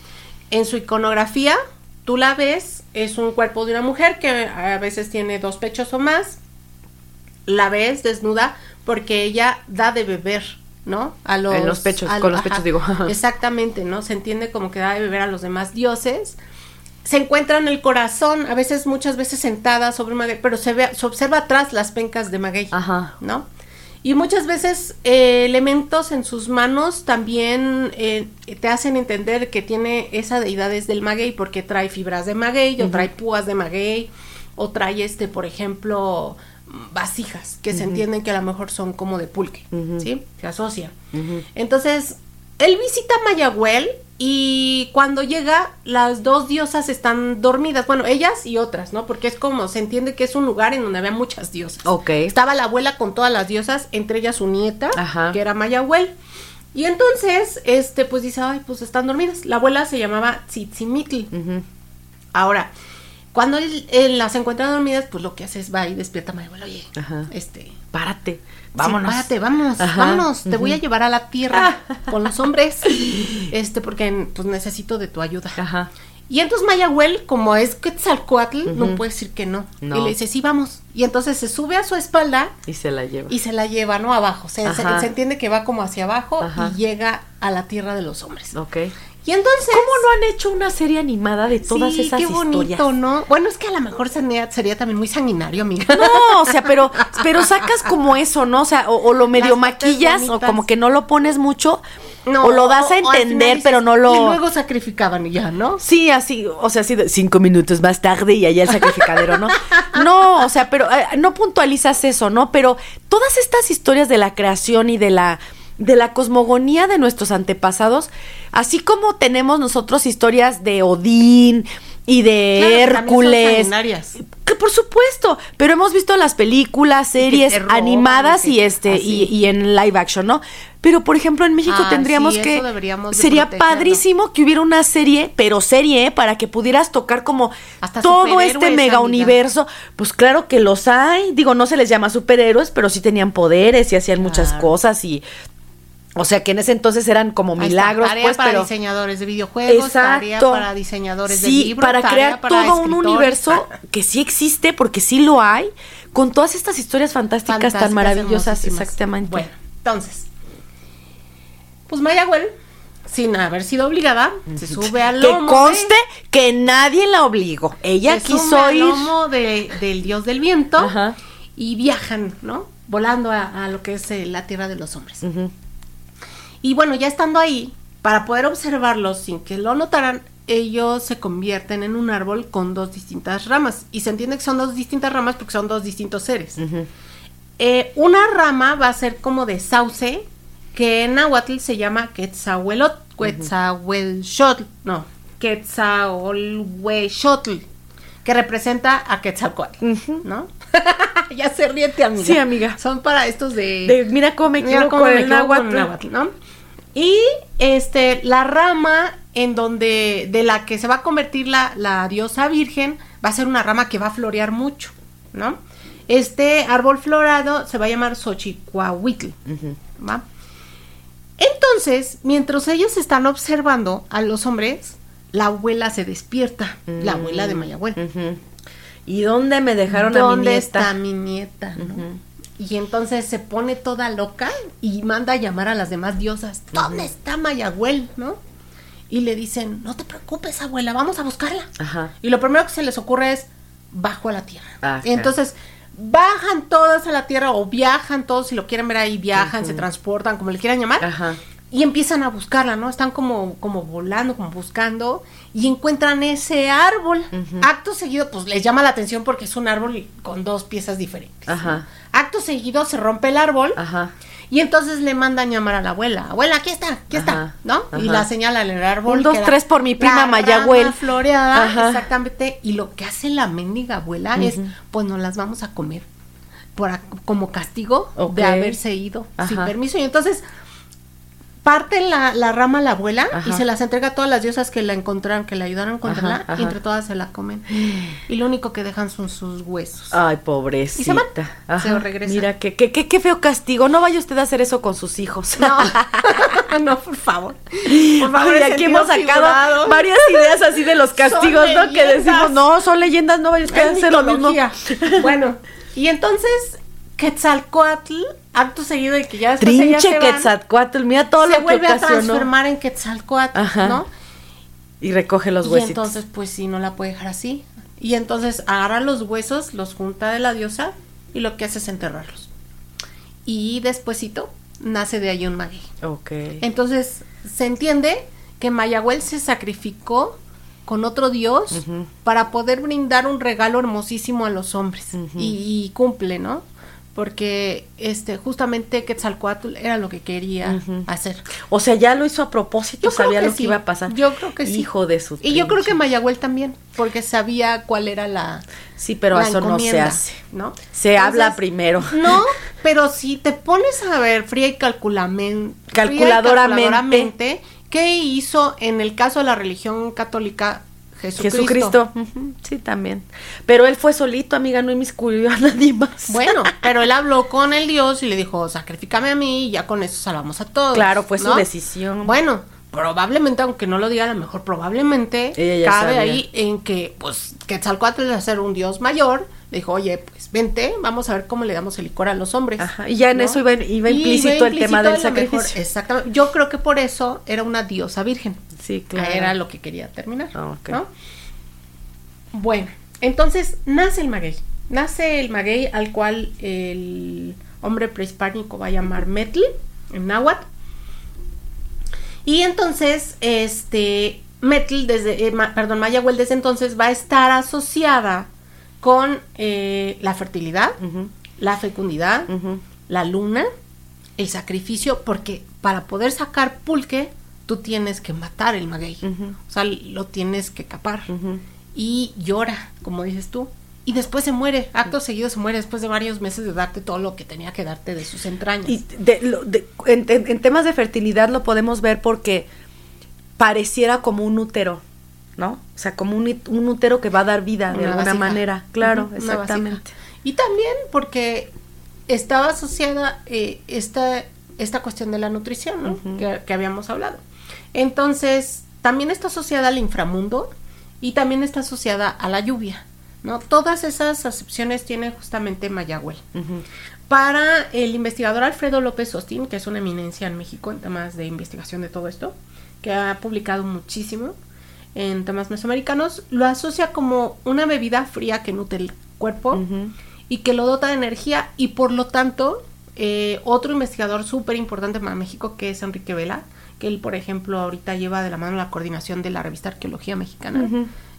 En su iconografía, tú la ves, es un cuerpo de una mujer que a veces tiene dos pechos o más. La ves desnuda porque ella da de beber, ¿no? A los, en los pechos, con los pechos digo. exactamente, ¿no? Se entiende como que da de beber a los demás dioses. Se encuentra en el corazón, a veces, muchas veces sentada sobre un maguey, pero se, ve, se observa atrás las pencas de maguey, Ajá. ¿no? Y muchas veces eh, elementos en sus manos también eh, te hacen entender que tiene esa deidad desde el maguey porque trae fibras de maguey o trae púas de maguey o trae este, por ejemplo, vasijas que se entienden que a lo mejor son como de pulque, ¿sí? Se asocia. Entonces, él visita Mayagüel y cuando llega, las dos diosas están dormidas. Bueno, ellas y otras, ¿no? Porque es como, se entiende que es un lugar en donde había muchas diosas. Ok. Estaba la abuela con todas las diosas, entre ellas su nieta, Ajá. que era Mayagüel. Y entonces, este, pues dice, ay, pues están dormidas. La abuela se llamaba Tzitzimitl. Ujú. Ahora, cuando él, él las encuentra dormidas, pues lo que hace es va y despierta a Mayagüel. Oye, Ajá. este, Párate. Vámonos. Vámonos. párate, vámonos, Ajá, vámonos. Te voy a llevar a la tierra con los hombres. Este, porque pues necesito de tu ayuda. Ajá. Y entonces Mayagüel, como es Quetzalcoatl, no Ujú. puede decir que no. No. Y le dice, sí, vamos. Y entonces se sube a su espalda Y se la lleva. y se la lleva, ¿no? Abajo. Se, se, Ajá. se entiende que va como hacia abajo Ajá. y llega a la tierra de los hombres. Ok. Y entonces... ¿Cómo no han hecho una serie animada de todas sí, esas qué bonito, historias? ¿no? Bueno, es que a lo mejor sería, sería también muy sanguinario, amiga. No, o sea, pero, pero sacas como eso, ¿no? O sea, o, o lo medio Las maquillas, o como que no lo pones mucho, No, o lo das a entender, dices, pero no Y lo. luego sacrificaban y ya, ¿no? Sí, así, o sea, así de cinco minutos más tarde y allá el sacrificadero, ¿no? No, o sea, pero eh, no puntualizas eso, ¿no? Pero todas estas historias de la creación y de la de la cosmogonía de nuestros antepasados, así como tenemos nosotros historias de Odín y de Claro, son Hércules, sanguinarias. que por supuesto, pero hemos visto las películas, series roban, animadas y este y, en live action, ¿no? Pero por ejemplo en México Ah, tendríamos sí, que sería protegerlo. padrísimo que hubiera una serie, pero serie, ¿eh? para que pudieras tocar como Hasta todo este mega universo. Pues claro que los hay, digo, no se les llama superhéroes, pero sí tenían poderes y hacían muchas cosas y o sea que en ese entonces eran como Ahí está, milagros, tarea pues, para pero diseñadores de videojuegos, tarea Exacto. para diseñadores de sí, libros, para tarea crear para todo un universo que sí existe, porque sí lo hay, con todas estas historias fantásticas, tan maravillosas, exactamente. Bueno, entonces, pues Mayagüel, sin haber sido obligada, se sube al que lomo. conste que nadie la obligó. Ella de, se quiso sube al ir. de- del dios del viento Ajá. y viajan, ¿no? Volando a, a lo que es eh, la tierra de los hombres. Ujú. Y bueno, ya estando ahí, para poder observarlos sin que lo notaran, ellos se convierten en un árbol con dos distintas ramas. Y se entiende que son dos distintas ramas porque son dos distintos seres. Eh, una rama va a ser como de sauce, que en Nahuatl se llama Quetzahuelot, Quetzahuelxotl, no, Quetzahuelhuexotl, que representa a Quetzalcoatl. ¿no? ya se ríete, amiga. Sí, amiga. Son para estos de... De- mira cómo me Mira equivoco me el equivoco con náhuatl. náhuatl, ¿no? Y este, la rama en donde, de la que se va a convertir la, la diosa virgen, va a ser una rama que va a florear mucho, ¿no? Este árbol florado se va a llamar Xochicuahuitl. ¿va? Entonces, mientras ellos están observando a los hombres, la abuela se despierta, la abuela de Mayagüel. Ujú. ¿Y dónde me dejaron a mi ¿Dónde nieta? está mi nieta? no? Y entonces se pone toda loca y manda a llamar a las demás diosas. ¿Dónde está Mayagüel? ¿No? Y le dicen, no te preocupes, abuela, vamos a buscarla. Ajá. Y lo primero que se les ocurre es, bajo a la tierra. Ah, entonces, bajan todas a la tierra o viajan todos, si lo quieren ver ahí, viajan, se transportan, como le quieran llamar. Ajá. Y empiezan a buscarla, ¿no? Están como, como volando, como buscando, y encuentran ese árbol. Acto seguido, pues les llama la atención porque es un árbol con dos piezas diferentes. ¿no? Ajá. Acto seguido se rompe el árbol Ajá. y entonces le mandan llamar a la abuela. Abuela, aquí está, aquí está, Ajá, ¿no? Y ajá. la señalan en el árbol. Un, dos, tres por mi prima Mayagüel. floreada, exactamente. Y lo que hace la mendiga abuela es, pues nos las vamos a comer. Por, como castigo de haberse ido sin permiso. Y entonces parte la, la rama a la abuela y se las entrega a todas las diosas que la encontraron, que la ayudaron a encontrarla, Ajá, ajá. y entre todas se la comen. Y lo único que dejan son sus huesos. Ay, pobrecita. Y se van. Se regresa. Mira, qué, qué, qué, qué feo castigo. No vaya usted a hacer eso con sus hijos. No, no, por favor. Por favor, Ay, aquí hemos sacado figurado. varias ideas así de los castigos, Son ¿no? Que decimos, no, son leyendas, no vaya usted a hacer lo mismo. Bueno, y entonces Quetzalcoatl, acto seguido de que ya después ellas Trinche se van, Quetzalcoatl, mira todo se lo que vuelve a transformar en Quetzalcoatl, Ajá. ¿no? Y recoge los y huesitos. entonces, pues sí, no la puede dejar así. Y entonces agarra los huesos, los junta de la diosa y lo que hace es enterrarlos. Y despuesito nace de ahí un maguey. Ok. Entonces, se entiende que Mayagüel se sacrificó con otro dios para poder brindar un regalo hermosísimo a los hombres. Y, y cumple, ¿no? Porque este justamente Quetzalcoatl era lo que quería hacer. O sea, ya lo hizo a propósito, sabía lo que iba a pasar. Yo creo que sí. Hijo de su Y yo creo que Mayagüel también, porque sabía cuál era la Sí, pero eso no se hace. ¿no? Se habla primero. No, pero si te pones a ver fría y calculadoramente, calculadoramente ¿qué hizo en el caso de la religión católica Jesucristo. Jesucristo. Sí, también. Pero él fue solito, amiga, no inmiscuyó a nadie más. Bueno, pero él habló con el Dios y le dijo, sacrifícame a mí y ya con eso salvamos a todos. Claro, fue su decisión. Bueno, probablemente, aunque no lo diga, a lo mejor probablemente cabe ahí en que, pues, Quetzalcoatl de ser un dios mayor, le dijo, oye, pues vente, vamos a ver cómo le damos el licor a los hombres. Ajá, y ya en eso iba, implícito, el tema del sacrificio. exactamente. Yo creo que por eso era una diosa virgen. Sí, claro. Era lo que quería terminar. ¿no? Bueno, entonces nace el maguey. Nace el maguey al cual el hombre prehispánico va a llamar Metl, en náhuatl. Y entonces, este, Metl, desde, eh, perdón, Mayagüel desde entonces va a estar asociada con eh, la fertilidad, la fecundidad, la luna, el sacrificio, porque para poder sacar pulque, tú tienes que matar el maguey. O sea, lo tienes que capar. Y llora, como dices tú. Y después se muere, acto seguido se muere después de varios meses de darte todo lo que tenía que darte de sus entrañas. Y en, temas de fertilidad lo podemos ver porque pareciera como un útero, ¿no? O sea, como un, útero que va a dar vida de alguna manera. Claro, exactamente. Y también porque estaba asociada eh, esta, esta cuestión de la nutrición, ¿no? que habíamos hablado. Entonces, también está asociada al inframundo y también está asociada a la lluvia. ¿no? Todas esas acepciones tiene justamente Mayagüel. Para el investigador Alfredo López Ostín, que es una eminencia en México en temas de investigación de todo esto, que ha publicado muchísimo en temas mesoamericanos, lo asocia como una bebida fría que nutre el cuerpo y que lo dota de energía y por lo tanto eh, otro investigador súper importante para México que es Enrique Vela, que él, por ejemplo, ahorita lleva de la mano la coordinación de la revista Arqueología Mexicana,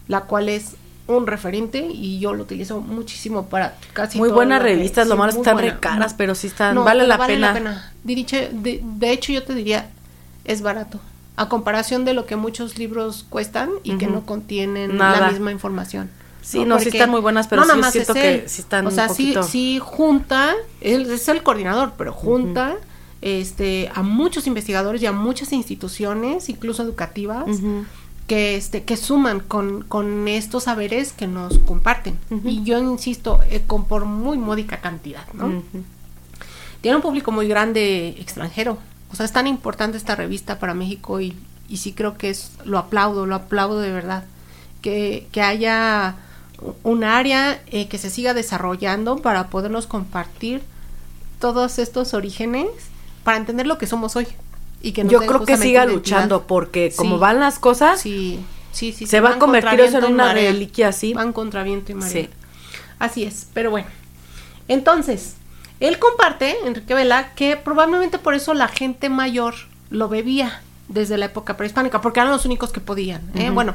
la cual es un referente y yo lo utilizo muchísimo para casi muy buenas revistas lo malo están re caras pero sí están vale, la, vale pena. la pena de, de, hecho yo te diría es barato a comparación de lo que muchos libros cuestan y que no contienen la misma información sí no, sí están muy buenas pero sí siento que sí están o sea sí sí junta él es el coordinador pero junta este, a muchos investigadores y a muchas instituciones, incluso educativas, que, este, que suman con, con, estos saberes que nos comparten. Y yo insisto, eh, con por muy módica cantidad, ¿no? Tiene un público muy grande extranjero. O sea, es tan importante esta revista para México y, y sí creo que es, lo aplaudo, lo aplaudo de verdad. Que, que haya un área eh, que se siga desarrollando para podernos compartir todos estos orígenes para entender lo que somos hoy. Y que Yo creo que siga luchando porque como van las cosas, sí, sí, sí, se va a convertir en una reliquia así. Van contra viento y marea. Sí. Así es, pero bueno. Entonces, él comparte, Enrique Vela, que probablemente por eso la gente mayor lo bebía desde la época prehispánica, porque eran los únicos que podían. ¿eh? Bueno,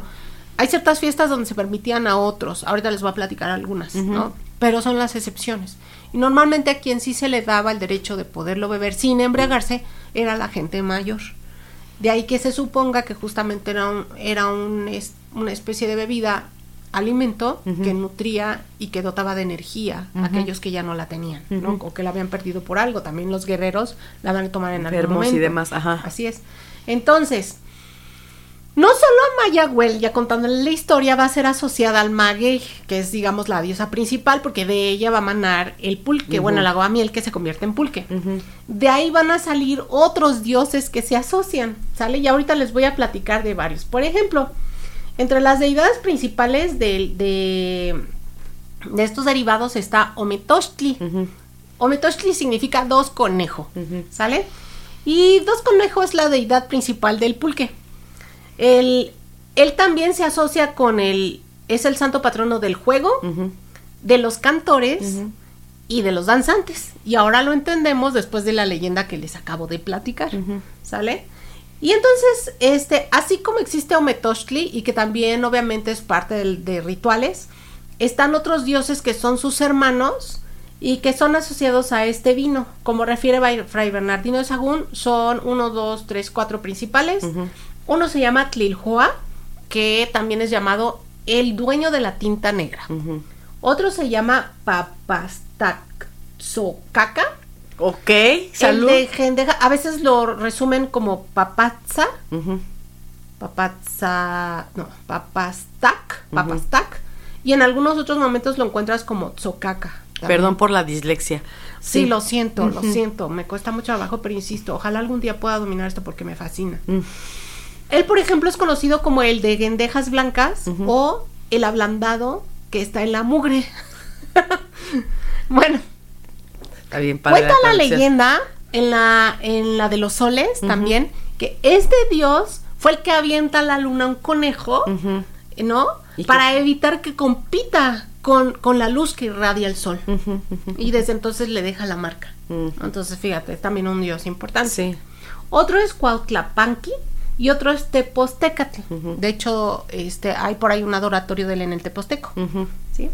hay ciertas fiestas donde se permitían a otros, ahorita les voy a platicar algunas, ¿no? Pero son las excepciones. Y normalmente a quien sí se le daba el derecho de poderlo beber sin embriagarse era la gente mayor. De ahí que se suponga que justamente era, un, era un, una especie de bebida, alimento, que nutría y que dotaba de energía a aquellos que ya no la tenían, ¿no? O que la habían perdido por algo. También los guerreros la van a tomar en algún momento. y demás, ajá. Así es. Entonces, no solo a Mayagüel, ya contando la historia, va a ser asociada al maguey, que es, digamos, la diosa principal, porque de ella va a manar el pulque, bueno, el agua miel que se convierte en pulque. De ahí van a salir otros dioses que se asocian, ¿sale? Y ahorita les voy a platicar de varios. Por ejemplo, entre las deidades principales de, de, estos derivados está Ometochtli. Ometochtli significa dos conejos, ¿sale? Y dos conejos es la deidad principal del pulque. Él, él también se asocia con el, es el santo patrono del juego, de los cantores y de los danzantes. Y ahora lo entendemos después de la leyenda que les acabo de platicar, ¿sale? Y entonces, este, así como existe Ometochtli y que también obviamente es parte de, de rituales, están otros dioses que son sus hermanos y que son asociados a este vino. Como refiere Fray Bernardino de Sagún, son uno, dos, tres, cuatro principales. Uno se llama Tliljoa, que también es llamado el dueño de la tinta negra. Otro se llama Papastaxocaca. Ok, El salud. de Gendeja, a veces lo resumen como Papazza. Ujú. Papazza, no, Papastac, Papastac. Y en algunos otros momentos lo encuentras como Tzocaca. también. Perdón por la dislexia. Sí, lo siento, lo siento. Me cuesta mucho trabajo, pero insisto, ojalá algún día pueda dominar esto porque me fascina. Mm. Él, por ejemplo, es conocido como el de gendejas blancas o el ablandado que está en la mugre. bueno, Está bien padre cuenta la leyenda en la, en la de los soles también que este dios fue el que avienta a la luna un conejo. ¿no? ¿Y Para evitar que compita con, con la luz que irradia el sol. Y desde entonces le deja la marca. Entonces, fíjate, es también un dios importante. Sí. Otro es Cuautlapanqui y otro es Tepostecatl. De hecho, este, hay por ahí un adoratorio de él en el Teposteco. ¿sí?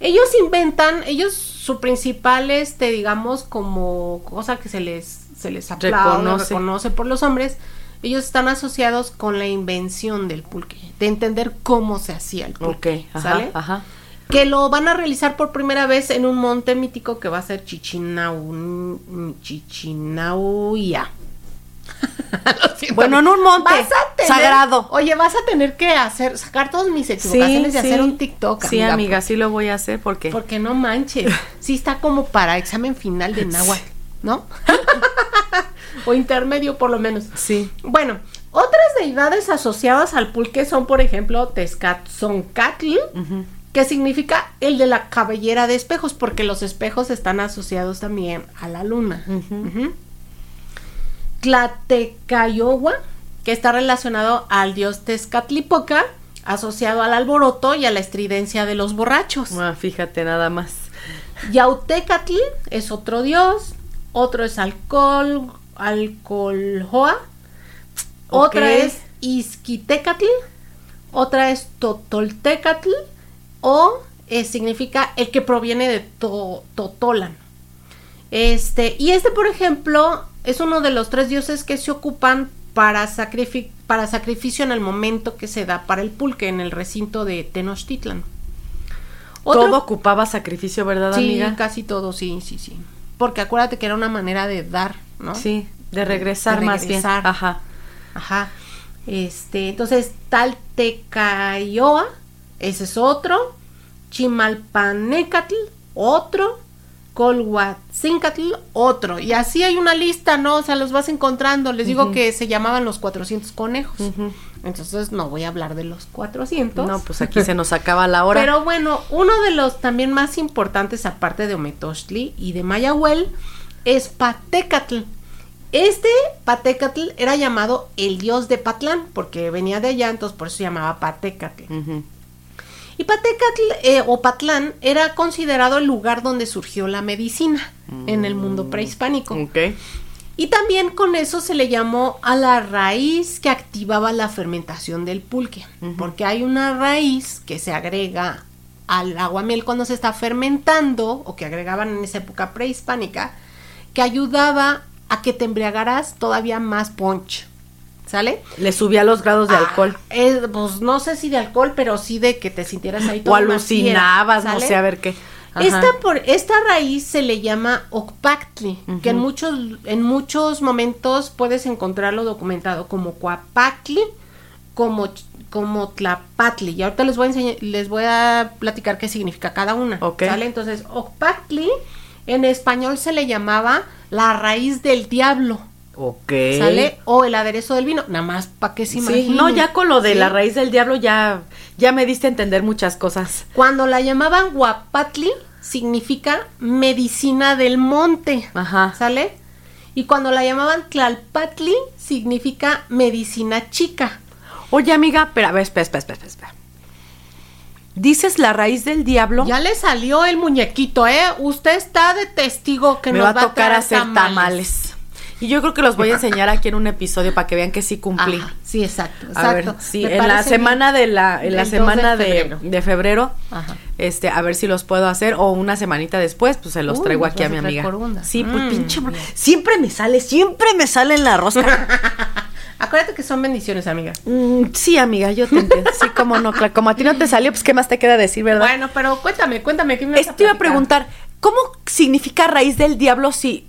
Ellos inventan, ellos su principal, este, digamos, como cosa que se les, se les aplaude, Reconoce. reconoce. por los hombres, ellos están asociados con la invención del pulque, de entender cómo se hacía el pulque, ajá, ¿sale? ajá. Que lo van a realizar por primera vez en un monte mítico que va a ser Chichinau, Chichinauya. Bueno, en un monte tener- sagrado. Oye, vas a tener que hacer, sacar todas mis equivocaciones y hacer un TikTok. Sí, amiga, sí lo voy a hacer porque Porque no manches. Sí está como para examen final de náhuatl, ¿no? o intermedio por lo menos. sí. Bueno, otras deidades asociadas al pulque son, por ejemplo, Tezcatzoncatl, que significa el de la cabellera de espejos, porque los espejos están asociados también a la luna. Tlatecayohua, que está relacionado al dios Tezcatlipoca, asociado al alboroto y a la estridencia de los borrachos. Ah, fíjate nada más. Yautecatl es otro dios, otro es alcohol, alcoholjoa, otra es Izquitecatl, otra es Totoltecatl o eh, significa el que proviene de to- Totolan. Este, y este, por ejemplo, es uno de los tres dioses que se ocupan para, sacrifi- para sacrificio en el momento que se da para el pulque en el recinto de Tenochtitlan. Otro- Todo ocupaba sacrificio, ¿verdad, Sí, amiga? casi todo, sí, sí, sí. Porque acuérdate que era una manera de dar, ¿no? Sí, de regresar, De más bien. Ajá. Ajá. Este, entonces, Taltecayoa, ese es otro. Chimalpanecatl, otro. Colhuatzincatl, otro. Y así hay una lista, ¿no? O sea, los vas encontrando. Les digo que se llamaban los 400 conejos. Entonces, no voy a hablar de los 400. No, pues aquí se nos acaba la hora. Pero bueno, uno de los también más importantes, aparte de Ometochtli y de Mayahuel, es Patecatl. Este Patecatl era llamado el dios de Patlán, porque venía de allá, entonces por eso se llamaba Patecatl. Y Patecatl eh, o Patlán era considerado el lugar donde surgió la medicina en el mundo prehispánico. Ok. Y también con eso se le llamó a la raíz que activaba la fermentación del pulque, porque hay una raíz que se agrega al aguamiel cuando se está fermentando o que agregaban en esa época prehispánica que ayudaba a que te embriagaras todavía más punch. ¿Sale? Le subía los grados de Ah, alcohol. es, pues no sé si de alcohol, pero sí de que te sintieras ahí O todo más alucinabas, no sé, a ver qué. Ajá. Esta, por, esta raíz se le llama Ocpactli, que en muchos, en muchos momentos puedes encontrarlo documentado como Cuapactli, como, como Tlapatli. Y ahorita les voy a enseñar, les voy a platicar qué significa cada una. Ok. ¿sale? Entonces, Ocpactli en español se le llamaba la raíz del diablo. Ok. ¿Sale? O el aderezo del vino. Nada más para que se Sí, imaginen. no, ya con lo de ¿sí? la raíz del diablo ya, ya me diste a entender muchas cosas. Cuando la llamaban Guapatli, significa medicina del monte. Ajá. ¿Sale? Y cuando la llamaban Tlalpatli, significa medicina chica. Oye, amiga, pero a ver, espera, espera, espera, espera. Dices la raíz del diablo. Ya le salió el muñequito, ¿eh? Usted está de testigo que me nos va a tocar hacer tamales. Y yo creo que los voy a enseñar aquí en un episodio para que vean que sí cumplí. Ajá, sí, exacto, A ver, exacto. sí, en la semana bien. de la, en la El 2 semana de, febrero. de febrero, este, a ver si los puedo hacer, o una semanita después, pues se los Uy, traigo aquí a mi amiga. por una. Sí, pues Mm, pinche bien. siempre me sale, siempre me sale en la rosca. Acuérdate que son bendiciones, amiga. Mm, sí, amiga, yo te entiendo. Sí, como no, claro, como a ti no te salió, pues qué más te queda decir, ¿verdad? Bueno, pero cuéntame, cuéntame, ¿qué me Esto iba a preguntar, ¿cómo significa raíz del diablo si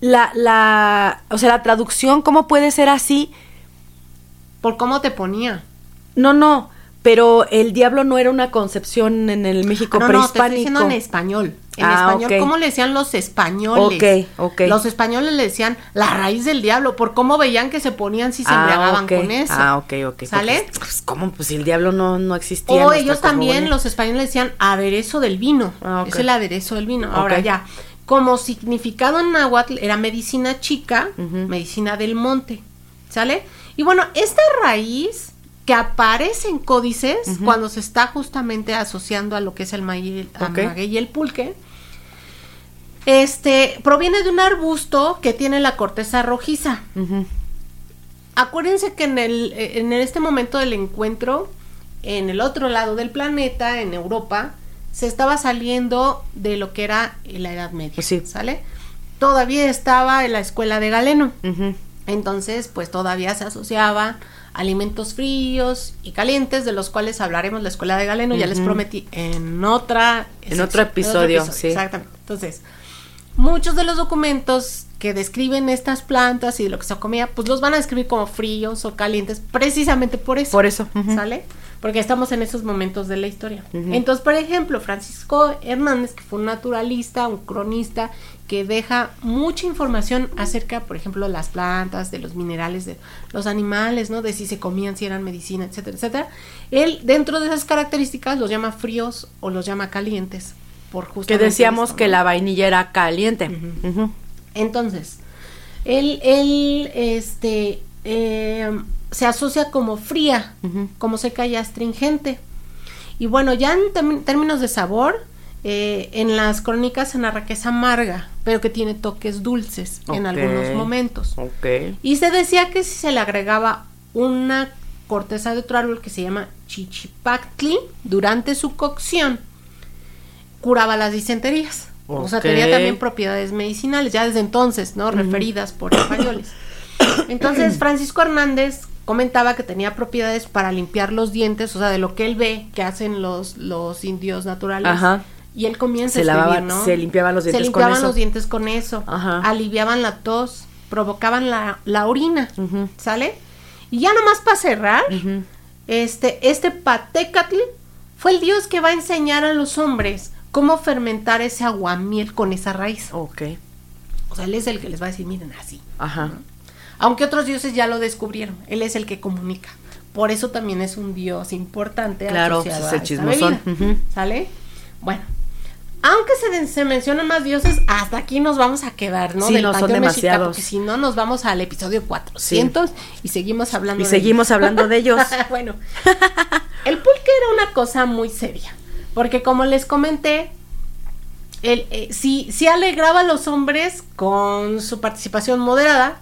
la, la, o sea, la traducción, cómo puede ser así? Por cómo te ponía. No, no, pero el diablo no era una concepción en el México no, no, te estoy prehispánico. diciendo en español. En Ah, español, ok. ¿cómo le decían los españoles? Ok, ok. Los españoles le decían la raíz del diablo, por cómo veían que se ponían si se embriagaban ok. con eso. Ah, ok, ok. ¿Sale? Pues, ¿cómo? Pues si el diablo no, no existía. O ellos también, los españoles decían aderezo del vino. Ah. Es el aderezo del vino. Ahora ya, como significado en náhuatl era medicina chica, medicina del monte. ¿Sale? Y bueno, esta raíz que aparece en códices cuando se está justamente asociando a lo que es el maguey, a Ok. maguey y el pulque, este proviene de un arbusto que tiene la corteza rojiza. Acuérdense que en, el, en este momento del encuentro, en el otro lado del planeta, en Europa, se estaba saliendo de lo que era la Edad Media. Sí. ¿Sale? Todavía estaba en la escuela de Galeno. Entonces, pues todavía se asociaban alimentos fríos y calientes, de los cuales hablaremos la escuela de Galeno, ya les prometí, en otra En otro episodio, sí. Exactamente. Entonces, muchos de los documentos que describen estas plantas y de lo que se comía, pues los van a describir como fríos o calientes, precisamente por eso. Por eso. ¿Sale? Porque estamos en esos momentos de la historia. Entonces, por ejemplo, Francisco Hernández, que fue un naturalista, un cronista, que deja mucha información acerca, por ejemplo, de las plantas, de los minerales, de los animales, ¿no? De si se comían, si eran medicina, etcétera, etcétera. Él, dentro de esas características, los llama fríos o los llama calientes. Por Que decíamos que ¿no? la vainilla era caliente. Entonces, él, él este, eh, se asocia como fría, como seca y astringente. Y bueno, ya en términos de sabor, eh, en las crónicas se narra que es amarga, pero que tiene toques dulces en algunos momentos. Y se decía que si se le agregaba una corteza de otro árbol que se llama chichipactli durante su cocción, curaba las disenterías. O sea, tenía también propiedades medicinales, ya desde entonces, ¿no? Referidas por españoles. Entonces, Francisco Hernández comentaba que tenía propiedades para limpiar los dientes, o sea, de lo que él ve que hacen los, los indios naturales. Ajá. Y él comienza Se a escribir, lavaba- ¿no? se limpiaban los dientes Se con limpiaban eso. los dientes con eso. Ajá. Aliviaban la tos, provocaban la, la orina, Ujú. ¿sale? Y ya nomás para cerrar, este, este Patecatl fue el dios que va a enseñar a los hombres cómo fermentar ese aguamiel con esa raíz. Ok. O sea, él es el que les va a decir, miren, así. Ajá. Aunque otros dioses ya lo descubrieron, él es el que comunica. Por eso también es un dios importante. Claro, pues es el chismosón. ¿Sale? Bueno. Aunque se, se mencionan más dioses, hasta aquí nos vamos a quedar, ¿no? Sí, Del no, son mexica, demasiados. porque si no, nos vamos al episodio 400 y seguimos hablando Y de seguimos hablando de ellos. bueno, el pulque era una cosa muy seria, porque como les comenté, él eh, sí, sí alegraba a los hombres con su participación moderada,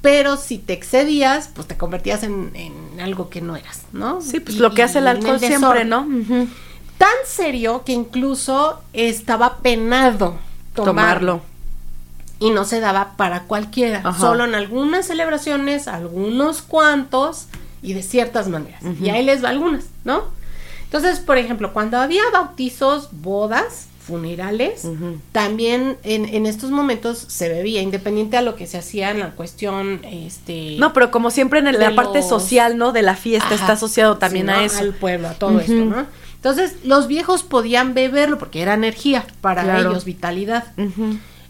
pero si te excedías, pues te convertías en, en algo que no eras, ¿no? Sí, pues Y- lo que hace el alcohol siempre. ¿no? Tan serio que incluso estaba penado tomarlo. Tomarlo. Y no se daba para cualquiera, Ajá. solo en algunas celebraciones, algunos cuantos y de ciertas maneras. Y ahí les va algunas, ¿no? Entonces, por ejemplo, cuando había bautizos, bodas, funerales, también en, en estos momentos se bebía, independiente a lo que se hacía en la cuestión, este... No, pero como siempre en el- la parte social, ¿no? De la fiesta Ajá, está asociado también a eso. Al pueblo, a todo esto, Ujú. ¿no? Entonces, los viejos podían beberlo porque era energía para Claro. ellos, vitalidad.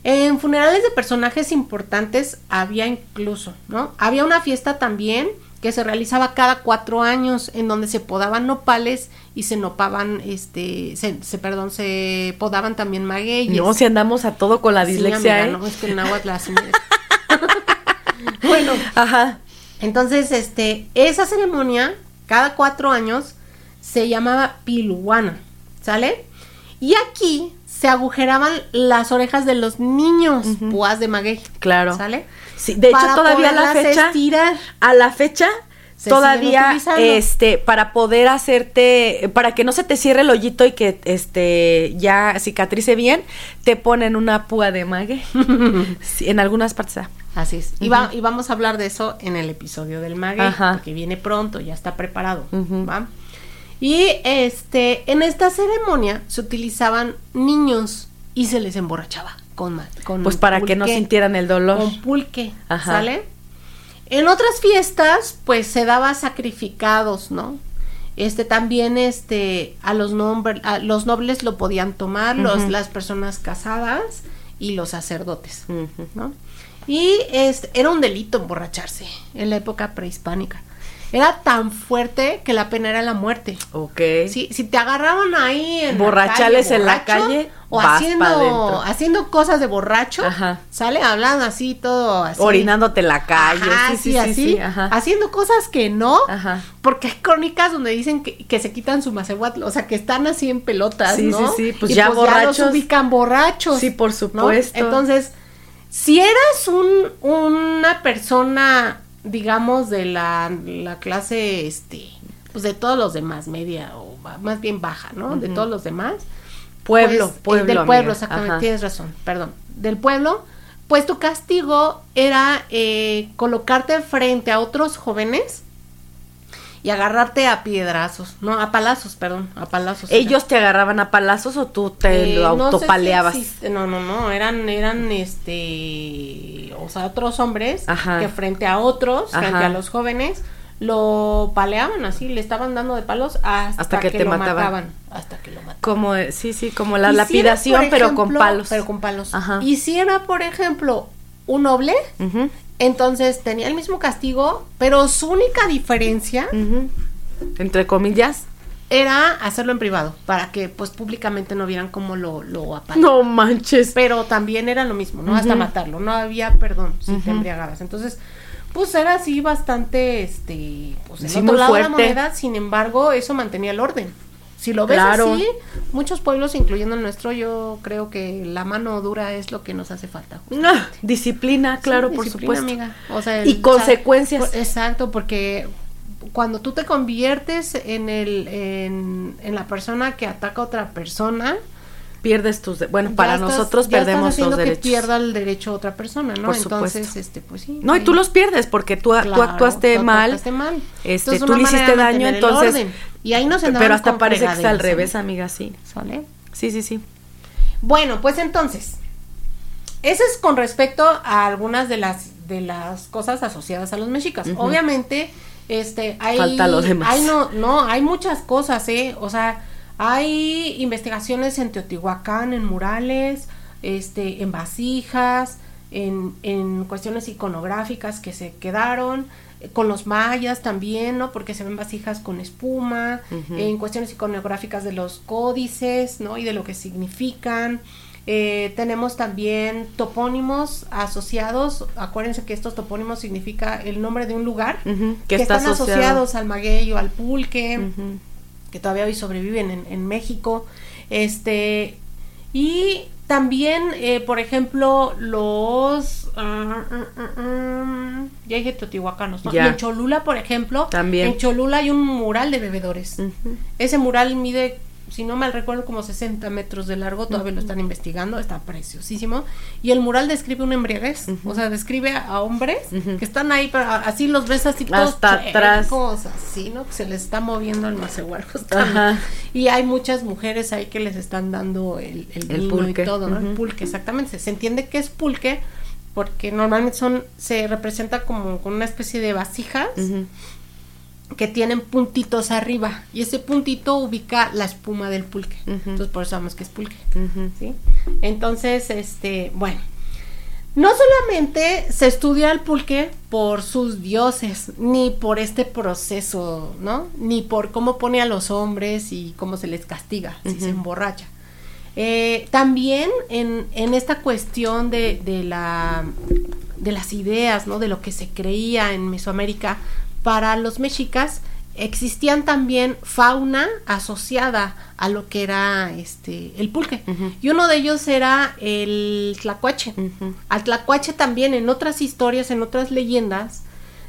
En funerales de personajes importantes había incluso, ¿no? Había una fiesta también que se realizaba cada cuatro años en donde se podaban nopales y se nopaban, este, se, se- perdón, se podaban también magueyes. No, si andamos a todo con la Sí, dislexia, amiga, ¿eh? no, es que náhuatl así bueno, Ajá. entonces, este, esa ceremonia, cada cuatro años, se llamaba piluana, ¿sale? Y aquí se agujeraban las orejas de los niños, púas de maguey. Claro. ¿Sale? Sí, de hecho, todavía a la fecha. estirar. A la fecha. Se todavía este para poder hacerte para que no se te cierre el hoyito y que este ya cicatrice bien te ponen una púa de maguey Sí, en algunas partes ah. Así es. Y, va- y vamos a hablar de eso en el episodio del maguey, Ajá. que viene pronto, ya está preparado. Ujú. ¿va? Y este, en esta ceremonia se utilizaban niños y se les emborrachaba con, con pues para que no pulque, sintieran el dolor Con pulque, Ajá. ¿sale? En otras fiestas, pues se daba sacrificados, ¿no? Este también, este, a los nombres, los nobles lo podían tomar, los, las personas casadas y los sacerdotes. ¿no? Y este, era un delito emborracharse en la época prehispánica. Era tan fuerte que la pena era la muerte. Ok. Si, si te agarraban ahí en Borrachales la calle, en la calle, o haciendo, haciendo cosas de borracho, Ajá. sale hablando así todo así. Orinándote en la calle. Ajá, sí, sí, sí, sí, así, sí, ajá. haciendo cosas que no, Ajá. porque hay crónicas donde dicen que, que se quitan su macehuatl, o sea, que están así en pelotas, Sí, ¿no? sí, sí, pues Y ya los borrachos. ubican borrachos. Sí, por ¿no? supuesto. Entonces, si eras un, una persona, digamos, de la, la clase, este, pues de todos los demás, media o más bien baja, ¿no? De todos los demás. Pueblo, pues, eh, pueblo. del pueblo, amiga. exactamente, Ajá. tienes razón, perdón. Del pueblo, pues tu castigo era eh, colocarte frente a otros jóvenes y agarrarte a piedrazos, no, a palazos, perdón, a palazos. era. ¿Ellos te agarraban a palazos o tú te Eh, lo no sé si autopaleabas? no, no, no, eran, eran, este, o sea, otros hombres Ajá. que frente a otros, frente a los jóvenes, lo paleaban así, le estaban dando de palos hasta, Hasta que que, te lo mataban. mataban, hasta que lo mataban. Como, eh, sí, sí, como la Y si era, lapidación, pero con palos. Pero con palos. Ajá. Y si era, por ejemplo, un noble, Ujú, entonces tenía el mismo castigo, pero su única diferencia. Entre comillas. era hacerlo en privado, para que pues públicamente no vieran cómo lo, lo. No manches. Pero también era lo mismo, ¿no? Hasta matarlo, no había perdón si te Ujú. embriagabas. Entonces, pues era así bastante, este, pues el Sí, otro lado de la moneda, sin embargo, eso mantenía el orden. Si lo ves Claro. así, muchos pueblos, incluyendo el nuestro, yo creo que la mano dura es lo que nos hace falta. Ah, disciplina, claro, Sí, por disciplina, supuesto. amiga. O sea, Y consecuencias. exacto, porque cuando tú te conviertes en el en, en la persona que ataca a otra persona, Pierdes tus. de- Bueno, ya para estás- nosotros perdemos los que derechos. pierda el derecho a otra persona, ¿no? Por Entonces, supuesto. este, pues sí. No, y tú los pierdes porque tú, tú claro, actuaste tú mal. actuaste mal. Este, Entonces, tú le hiciste daño, entonces. Y ahí nos Pero hasta parece que está al revés, amiga. amiga, sí. ¿Sale? Sí, sí, sí. Bueno, pues entonces, eso es con respecto a algunas de las de las cosas asociadas a los mexicas. Obviamente, este, hay Falta lo demás. hay no, no, hay muchas cosas, eh, o sea, hay investigaciones en Teotihuacán, en murales, este, en vasijas, en, en cuestiones iconográficas que se quedaron, eh, con los mayas también, ¿no? Porque se ven vasijas con espuma, en cuestiones iconográficas de los códices, ¿no? Y de lo que significan. Eh, tenemos también topónimos asociados. Acuérdense que estos topónimos significa el nombre de un lugar que, que está están asociado. asociados al maguey o al pulque. Que todavía hoy sobreviven en, en México. Este, y también, eh, por ejemplo, los. ah, ah, ah, ya dije teotihuacanos, ¿no? Ya. Y en Cholula, por ejemplo, También. en Cholula hay un mural de bebedores. Ese mural mide, si no mal recuerdo, como 60 metros de largo, todavía lo están investigando, está preciosísimo. Y el mural describe una embriaguez, o sea, describe a, hombres que están ahí, pero a- así los ves así todos Hasta atrás. chuecos, así, ¿no? Que se les está moviendo el macehuarco. Ajá. Y hay muchas mujeres ahí que les están dando el, el, El vino pulque, y todo, ¿no? El pulque, exactamente. Se entiende que es pulque porque normalmente son, se representa como con una especie de vasijas. Que tienen puntitos arriba y ese puntito ubica la espuma del pulque. Entonces por eso sabemos que es pulque. ¿sí? Entonces, este, bueno, no solamente se estudia el pulque por sus dioses, ni por este proceso, ¿no? Ni por cómo pone a los hombres y cómo se les castiga si se emborracha. Eh, también en, en esta cuestión de, de la de las ideas, ¿no? De lo que se creía en Mesoamérica para los mexicas, existían también fauna asociada a lo que era este el pulque. Y uno de ellos era el tlacuache. Al tlacuache también en otras historias, en otras leyendas,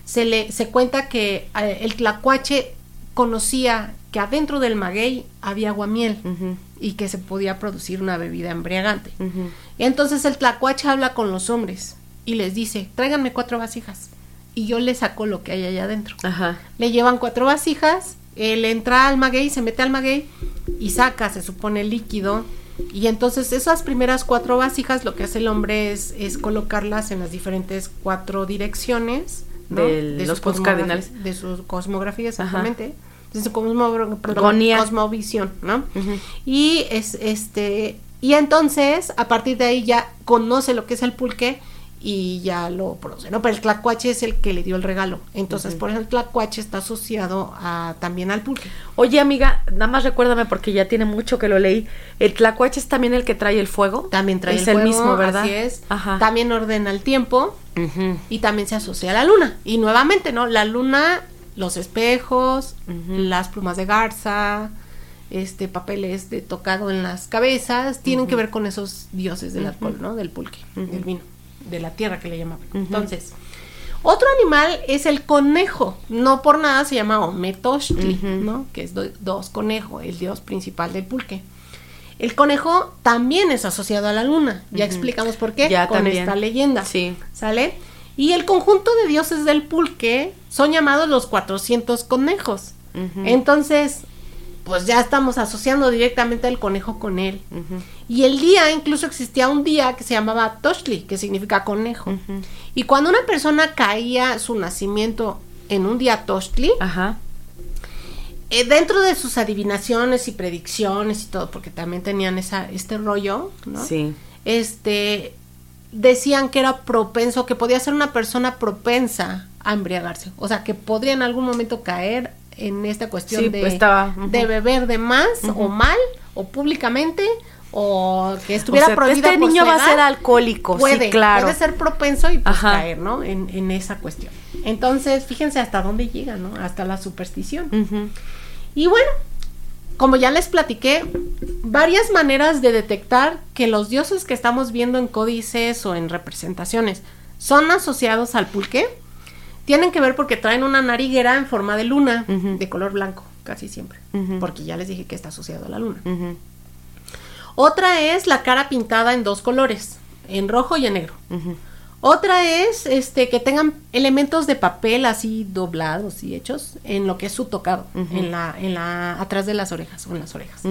se le se cuenta que eh, el tlacuache conocía que adentro del maguey había aguamiel y que se podía producir una bebida embriagante. Y entonces el tlacuache habla con los hombres y les dice, tráiganme cuatro vasijas y yo le saco lo que hay allá adentro. Ajá. Le llevan cuatro vasijas, él entra al maguey, se mete al maguey y saca, se supone, el líquido. Y entonces esas primeras cuatro vasijas lo que hace el hombre es, es colocarlas en las diferentes cuatro direcciones ¿no? De los cardinales. De su cosmografía, Ajá. exactamente. De su cosmo- perdón, Gonía. cosmovisión, ¿no? Y es este y entonces a partir de ahí ya conoce lo que es el pulque y ya lo produce, ¿no? Pero el tlacuache es el que le dio el regalo. Entonces, por eso el tlacuache está asociado a, también al pulque. Oye, amiga, nada más recuérdame porque ya tiene mucho que lo leí. ¿El tlacuache es también el que trae el fuego? También trae es el, el, fuego, mismo, ¿verdad? Así es. Ajá. También ordena el tiempo y también se asocia a la luna. Y nuevamente, ¿no? La luna, los espejos, las plumas de garza, este papeles de tocado en las cabezas, tienen que ver con esos dioses del alcohol, ¿no? Del pulque, del vino, de la tierra que le llamaban. Entonces, otro animal es el conejo. No por nada se llama Ometochtli, Ujú. ¿no? Que es do- dos conejo, el dios principal del pulque. El conejo también es asociado a la luna. Ya explicamos por qué Ya con también. esta leyenda. Sí. ¿Sale? Y el conjunto de dioses del pulque son llamados los 400 conejos. Entonces, pues ya estamos asociando directamente al conejo con él. Y el día, incluso existía un día que se llamaba Toshli, que significa conejo. Y cuando una persona caía su nacimiento en un día Toshli, Ajá. eh, dentro de sus adivinaciones y predicciones y todo, porque también tenían esa, este rollo, ¿no? Sí. Este, decían que era propenso, que podía ser una persona propensa a embriagarse. O sea, que podría en algún momento caer en esta cuestión Sí, de, pues estaba, de beber de más o mal o públicamente o que estuviera O sea, prohibido este por niño su va a ser alcohólico, puede, sí, claro. puede ser propenso y pues caer, ¿no? En, en esa cuestión. Entonces, fíjense hasta dónde llega, ¿no? Hasta la superstición. Y bueno, como ya les platiqué, varias maneras de detectar que los dioses que estamos viendo en códices o en representaciones son asociados al pulque, tienen que ver porque traen una nariguera en forma de luna, de color blanco, casi siempre, porque ya les dije que está asociado a la luna. Otra es la cara pintada en dos colores, en rojo y en negro. Otra es este que tengan elementos de papel así doblados y hechos en lo que es su tocado, en la en la atrás de las orejas o en las orejas.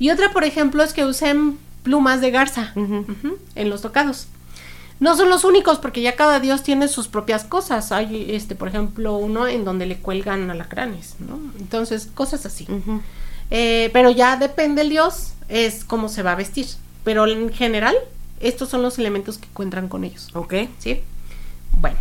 Y otra, por ejemplo, es que usen plumas de garza en los tocados. No son los únicos porque ya cada dios tiene sus propias cosas. Hay este, por ejemplo, uno en donde le cuelgan alacranes, ¿no? Entonces, cosas así. Eh, pero ya depende el dios, es cómo se va a vestir. Pero en general, estos son los elementos que encuentran con ellos. Ok. ¿Sí? Bueno,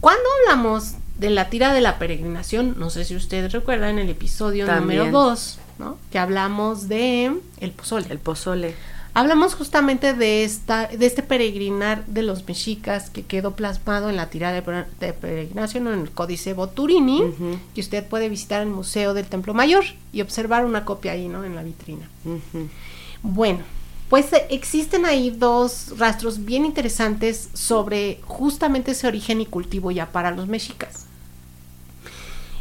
cuando hablamos de la tira de la peregrinación, no sé si ustedes recuerdan el episodio También. número 2, ¿no? Que hablamos de el pozole. El pozole. Hablamos justamente de esta de este peregrinar de los mexicas que quedó plasmado en la tira de, per- de peregrinación en el Códice Boturini, que usted puede visitar el Museo del Templo Mayor y observar una copia ahí, ¿no? En la vitrina. Bueno, pues eh, existen ahí dos rastros bien interesantes sobre justamente ese origen y cultivo ya para los mexicas.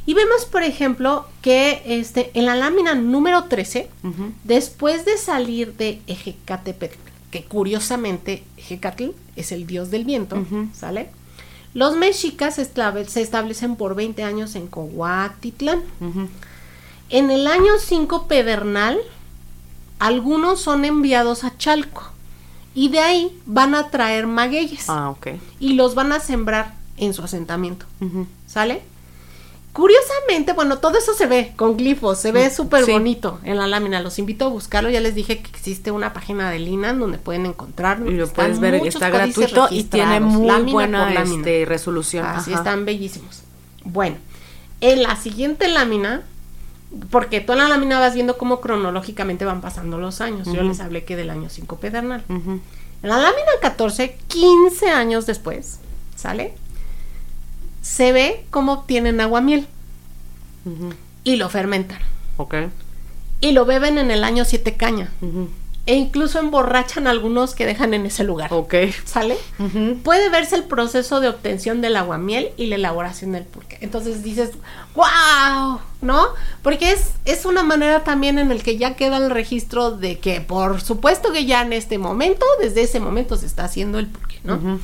Y vemos, por ejemplo, que este, en la lámina número 13, Ujú. después de salir de Ejecatepec, que curiosamente Ejecatl es el dios del viento. ¿sale? Los mexicas se establecen por 20 años en Coautitlán. Ujú. En el año 5 pedernal, algunos son enviados a Chalco y de ahí van a traer magueyes Ah, ok. y los van a sembrar en su asentamiento. ¿Sale? Curiosamente, bueno, todo eso se ve con glifos, se ve súper Sí. bonito en la lámina. Los invito a buscarlo. Ya les dije que existe una página de Linan donde pueden encontrarlo. Y lo puedes ver, está gratuito y tiene muy buena este, resolución. Así Ajá. están bellísimos. Bueno, en la siguiente lámina, porque toda la lámina vas viendo cómo cronológicamente van pasando los años. Yo les hablé que del año 5 pedernal. En la lámina 14, 15 años después, ¿sale? Se ve cómo obtienen aguamiel. y lo fermentan. Ok. Y lo beben en el año siete caña. E incluso emborrachan a algunos que dejan en ese lugar. Ok. ¿Sale? Puede verse el proceso de obtención del aguamiel y la elaboración del pulque. Entonces dices, ¡wow! ¿No? Porque es, es una manera también en el que ya queda el registro de que, por supuesto que ya en este momento, desde ese momento se está haciendo el pulque, ¿no?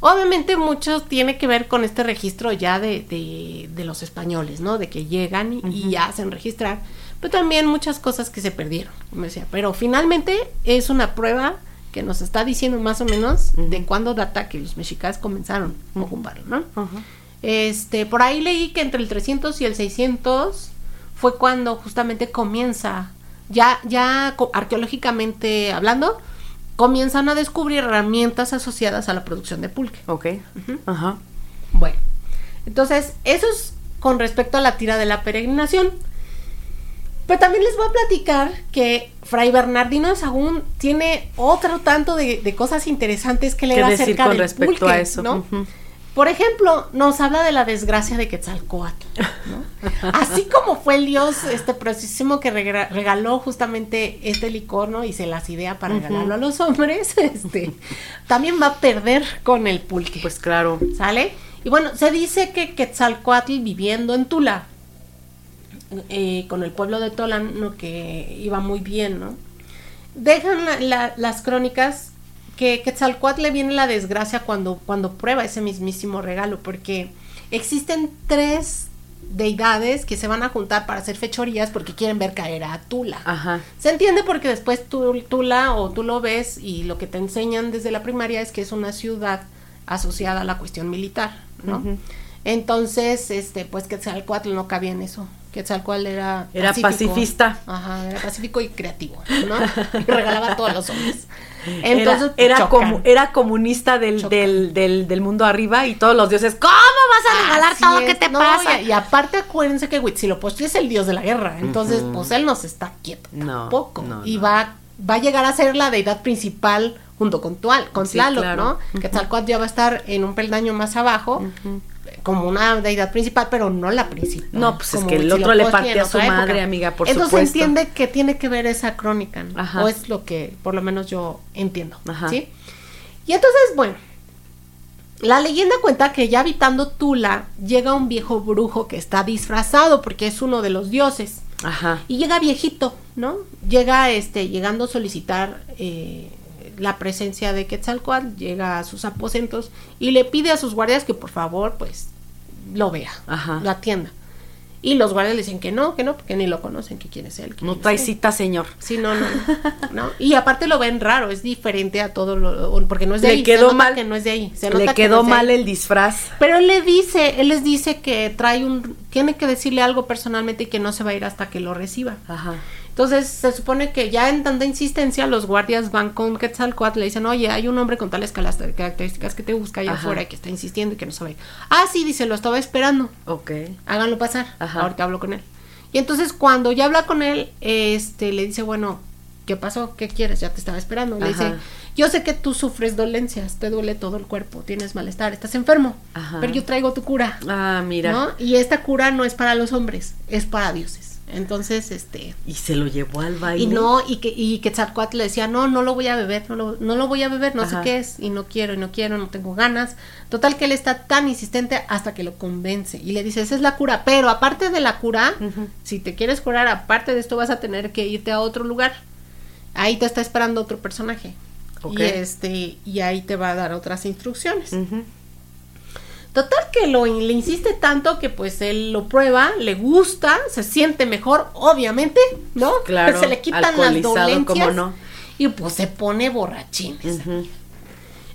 Obviamente mucho tiene que ver con este registro ya de, de, de los españoles, ¿no? De que llegan y, y hacen registrar pero también muchas cosas que se perdieron, como decía. Pero finalmente es una prueba que nos está diciendo más o menos de cuándo data que los mexicas comenzaron a ocuparlo, ¿no? Este, por ahí leí que entre el 300 y el 600 fue cuando justamente comienza, ya, ya arqueológicamente hablando, comienzan a descubrir herramientas asociadas a la producción de pulque. Ok. Ajá. Bueno, entonces, eso es con respecto a la tira de la peregrinación. Pero también les voy a platicar que Fray Bernardino de Sagún tiene otro tanto de, de cosas interesantes que ¿Qué decir acerca con del respecto pulque, a eso? ¿no? Ujú. Por ejemplo, nos habla de la desgracia de Quetzalcoatl, ¿no? Así como fue el dios este preciosísimo que rega- regaló justamente este licor, ¿no? Y se las idea para regalarlo a los hombres, este, también va a perder con el pulque. Pues claro. ¿Sale? Y bueno, se dice que Quetzalcoatl viviendo en Tula, eh, con el pueblo de Tolan, ¿no? que iba muy bien, ¿no? Dejan la- la- las crónicas que Quetzalcoatl le viene la desgracia cuando, cuando prueba ese mismísimo regalo, porque existen tres deidades que se van a juntar para hacer fechorías porque quieren ver caer a Tula. Ajá. Se entiende porque después tú, tú la o tú lo ves y lo que te enseñan desde la primaria es que es una ciudad asociada a la cuestión militar, ¿no? Entonces, este, pues Quetzalcoatl no cabía en eso. Quetzalcoatl era Era pacifista. Ajá, era pacífico y creativo, ¿no? Y regalaba a todos los hombres. Era- Entonces, era, chocan. comu- era comunista del, del, del, del mundo arriba y todos los dioses, ¿cómo vas a regalar Así todo? es, ¿Qué te no, pasa? Y, y aparte acuérdense que Huitzilopochtli es el dios de la guerra, entonces pues él no se está quieto No, tampoco. no, y va va a llegar a ser la deidad principal junto con Tual, con Sí, Tlaloc, claro. ¿no? Quetzalcóatl ya va a estar en un peldaño más abajo. Como una deidad principal, pero no la principal. No, pues es que el otro le partía a su otra época. madre, amiga, por Entonces supuesto. entiende que tiene que ver esa crónica, ¿no? Ajá. o es lo que por lo menos yo entiendo, Ajá. ¿sí? Y entonces, bueno, la leyenda cuenta que ya habitando Tula llega un viejo brujo que está disfrazado porque es uno de los dioses. Ajá. Y llega viejito, ¿no? Llega este, llegando a solicitar eh, la presencia de Quetzalcoatl, llega a sus aposentos y le pide a sus guardias que por favor, pues, lo vea, Ajá. lo atienda. Y los guardias le dicen que no, que no, porque ni lo conocen, que quién es él. No trae cita, señor. Sí, no, no, no, no. Y aparte lo ven raro, es diferente a todo lo, porque no es de Le ahí. quedó se nota mal. que no es de ahí. Se Le nota que quedó no de ahí. mal el disfraz. Pero él le dice, él les dice que trae un, tiene que decirle algo personalmente y que no se va a ir hasta que lo reciba. Ajá. Entonces se supone que ya en tanta insistencia los guardias van con Quetzalcoatl le dicen, oye, hay un hombre con tales características que te busca allá Ajá. afuera y que está insistiendo y que no sabe. Ah, sí, dice, lo estaba esperando. Ok. Háganlo pasar. Ajá. Ahorita hablo con él. Y entonces cuando ya habla con él, este, le dice, bueno, ¿qué pasó? ¿Qué quieres? Ya te estaba esperando. Le Ajá. dice, yo sé que tú sufres dolencias, te duele todo el cuerpo, tienes malestar, estás enfermo, Ajá. pero yo traigo tu cura. Ah, mira. ¿no? Y esta cura no es para los hombres, es para dioses. Entonces, este, Y se lo llevó al baile. y no, y que, y Quetzalcóatl le decía, no, no lo voy a beber, no lo, no lo voy a beber, no Ajá. sé qué es, y no quiero, y no quiero, no tengo ganas. Total que él está tan insistente hasta que lo convence. Y le dice, esa es la cura, pero aparte de la cura, si te quieres curar, aparte de esto vas a tener que irte a otro lugar. Ahí te está esperando otro personaje. Y este, y ahí te va a dar otras instrucciones. Total que lo le insiste tanto que pues él lo prueba, le gusta, se siente mejor, obviamente, ¿no? Claro, se le quitan las dolencias y pues se pone borrachines.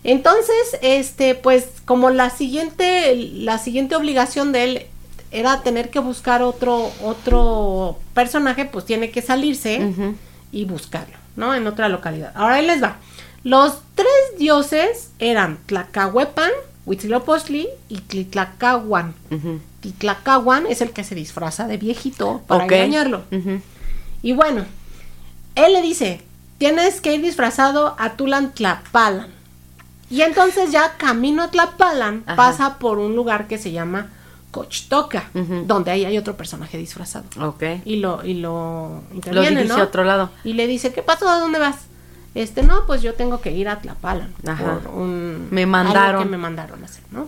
Entonces, este, pues como la siguiente, la siguiente obligación de él era tener que buscar otro, otro personaje, pues tiene que salirse y buscarlo, ¿no? En otra localidad. Ahora ahí les va. Los tres dioses eran Tlacahuepan, Huitzilopochtli y Tlacahuan. Ujú. Tlacahuan es el que se disfraza de viejito para engañarlo. Y bueno, él le dice, tienes que ir disfrazado a Tulan Tlapalan. Y entonces ya camino a Tlapalan Ajá. pasa por un lugar que se llama Cochtoca, donde ahí hay otro personaje disfrazado. Ok. Y lo, y lo, Lo interviene, dirige ¿no? a otro lado. Y le dice, ¿qué pasó? ¿A dónde vas? Este, no, pues yo tengo que ir a Tlapala Ajá. por un Me algo mandaron. que me mandaron a hacer, ¿no?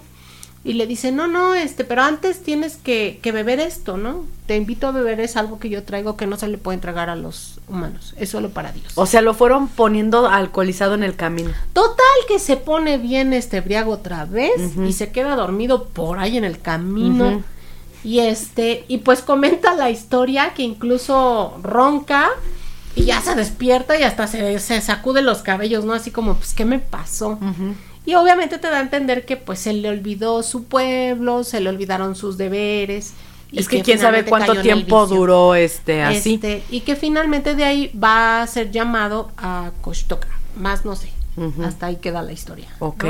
Y le dice, no, no, este, pero antes tienes que, que beber esto, ¿no? Te invito a beber, es algo que yo traigo que no se le puede entregar a los humanos, es solo para Dios. O sea, lo fueron poniendo alcoholizado en el camino. Total que se pone bien este briago otra vez y se queda dormido por ahí en el camino. Y este, y pues comenta la historia que incluso ronca y ya se despierta y hasta se, se sacude los cabellos, ¿no? Así como, pues, ¿qué me pasó? Y obviamente te da a entender que pues se le olvidó su pueblo, se le olvidaron sus deberes. y es que, quién sabe cuánto tiempo duró este así. Este, y que finalmente de ahí va a ser llamado a Koshtoka. Más no sé. Hasta ahí queda la historia. ¿no? Ok.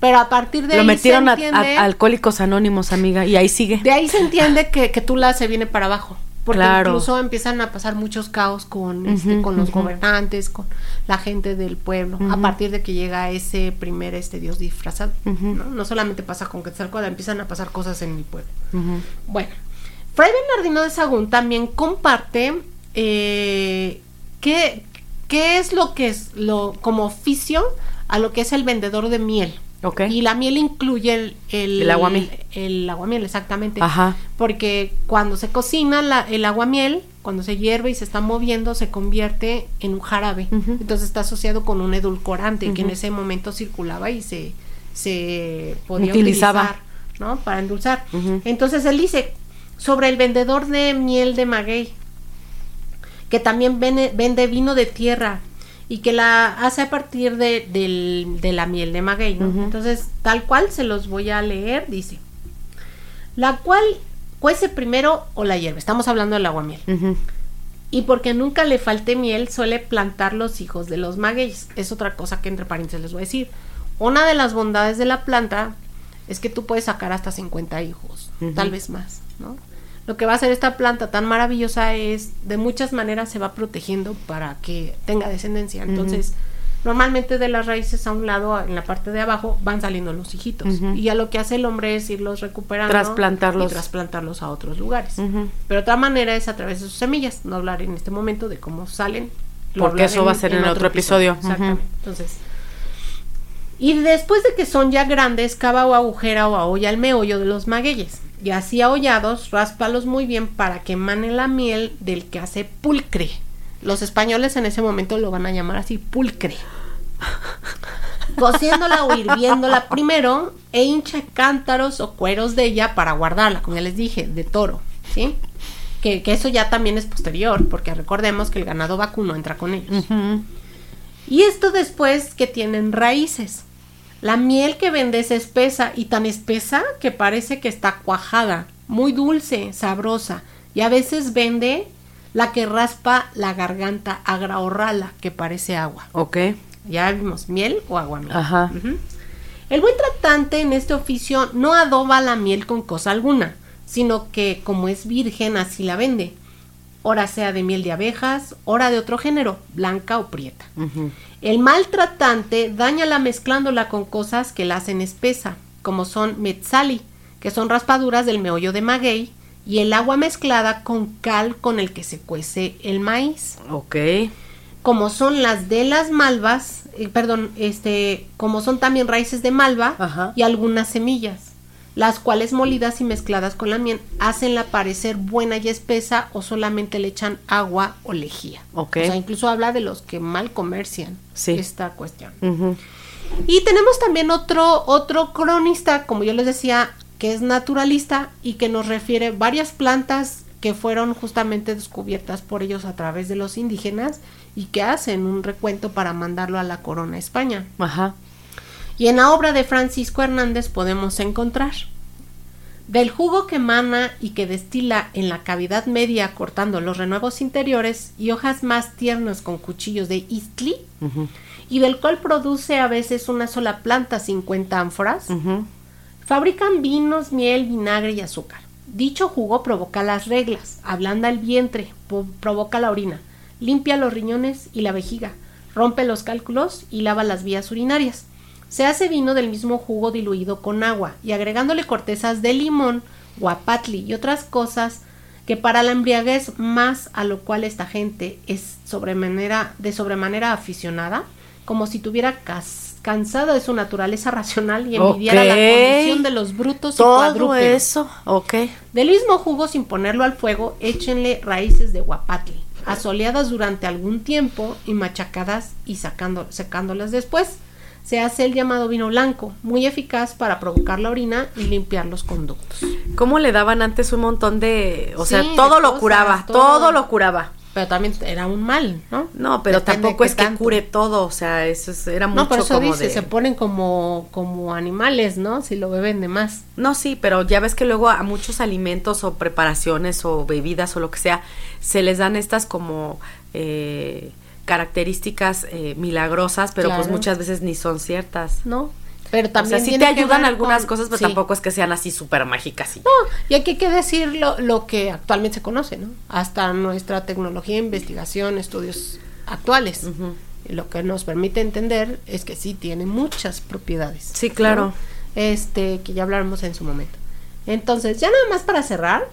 Pero a partir de Lo ahí metieron se a, entiende, a- Alcohólicos Anónimos, amiga, y ahí sigue. de ahí se entiende que, que Tula se viene para abajo. Porque Claro. incluso empiezan a pasar muchos caos con, este, con los gobernantes, con la gente del pueblo, a partir de que llega ese primer este dios disfrazado. ¿no? No solamente pasa con Quetzalcóatl, empiezan a pasar cosas en mi pueblo. Bueno, Fray Bernardino de Sagún también comparte eh, qué, qué es lo que es lo como oficio a lo que es el vendedor de miel. Ok. Y la miel incluye el, el, El aguamiel. El aguamiel, exactamente. Ajá. Porque cuando se cocina la, el aguamiel, cuando se hierve y se está moviendo, se convierte en un jarabe. Entonces está asociado con un edulcorante que en ese momento circulaba y se, se podía Utilizaba. utilizar, ¿no? Para endulzar. Entonces él dice sobre el vendedor de miel de maguey, que también vende, vende vino de tierra y que la hace a partir de, del- de la miel de maguey. Entonces, tal cual se los voy a leer, dice, la cual cuece primero o la hierve, estamos hablando del aguamiel, Ujú. y porque nunca le falte miel, suele plantar los hijos de los magueyes, es otra cosa que entre paréntesis les voy a decir, una de las bondades de la planta es que tú puedes sacar hasta 50 hijos, tal vez más, ¿no? Lo que va a hacer esta planta tan maravillosa es, de muchas maneras se va protegiendo para que tenga descendencia. Entonces, normalmente de las raíces a un lado, en la parte de abajo, van saliendo los hijitos. Y ya lo que hace el hombre es irlos recuperando. Trasplantarlos. Y trasplantarlos a otros lugares. Pero otra manera es a través de sus semillas. No hablar en este momento de cómo salen. Porque eso va a ser en otro episodio. Exactamente. Entonces, y después de que son ya grandes, cava o agujera o aholla el meollo de los magueyes. Y así ahollados, ráspalos muy bien para que emane la miel del que hace pulcre. Los españoles en ese momento lo van a llamar así, pulcre. Cociéndola o hirviéndola primero e hincha cántaros o cueros de ella para guardarla, como ya les dije, de toro, ¿sí? Que, que eso ya también es posterior, porque recordemos que el ganado vacuno entra con ellos. Y esto después que tienen raíces. La miel que vende es espesa y tan espesa que parece que está cuajada, muy dulce, sabrosa. Y a veces vende la que raspa la garganta agra o rala, que parece agua. Ok. Ya vimos, miel o agua miel. Ajá. El buen tratante en este oficio no adoba la miel con cosa alguna, sino que como es virgen así la vende. Ora sea de miel de abejas, ora de otro género, blanca o prieta. Ujú. El maltratante dañala mezclándola con cosas que la hacen espesa, como son metzali, que son raspaduras del meollo de maguey, y el agua mezclada con cal con el que se cuece el maíz, Ok. como son las de las malvas, eh, perdón, este, como son también raíces de malva Ajá. y algunas semillas, las cuales molidas y mezcladas con la miel hacenla parecer buena y espesa o solamente le echan agua o lejía. Ok. O sea, incluso habla de los que mal comercian Sí. esta cuestión. Y tenemos también otro, otro cronista, como yo les decía, que es naturalista y que nos refiere varias plantas que fueron justamente descubiertas por ellos a través de los indígenas y que hacen un recuento para mandarlo a la corona España. Ajá. Y en la obra de Francisco Hernández podemos encontrar del jugo que emana y que destila en la cavidad media cortando los renuevos interiores y hojas más tiernas con cuchillos de istli y del cual produce a veces una sola planta 50 ánforas. Fabrican vinos, miel, vinagre y azúcar. Dicho jugo provoca las reglas, ablanda el vientre, provoca la orina, limpia los riñones y la vejiga, rompe los cálculos y lava las vías urinarias. Se hace vino del mismo jugo diluido con agua y agregándole cortezas de limón guapatli y otras cosas que para la embriaguez más a lo cual esta gente es sobremanera, de sobremanera aficionada, como si tuviera cansada de su naturaleza racional y envidiara la condición de los brutos Todo eso, ok. Del mismo jugo, sin ponerlo al fuego, échenle raíces de guapatli, asoleadas durante algún tiempo y machacadas y sacando, secándolas después se hace el llamado vino blanco, muy eficaz para provocar la orina y limpiar los conductos. ¿Cómo le daban antes un montón de, o sea, todo lo curaba, todo. lo curaba? Pero también era un mal, ¿no? No, pero tampoco es que cure todo, o sea, eso era mucho No, pero eso dice, se ponen como como animales, ¿no? Si lo beben de más. No, sí, pero ya ves que luego a muchos alimentos o preparaciones o bebidas o lo que sea se les dan estas como eh, características eh, milagrosas, pero pues muchas veces ni son ciertas. No, pero también. O sea, sí te ayudan algunas cosas, pero tampoco es que sean así súper mágicas. No, y aquí hay que decir lo, que actualmente se conoce, ¿no? Hasta nuestra tecnología, investigación, estudios actuales. Lo que nos permite entender es que sí tiene muchas propiedades. Sí, claro. Este, que ya hablaremos en su momento. Entonces, ya nada más para cerrar,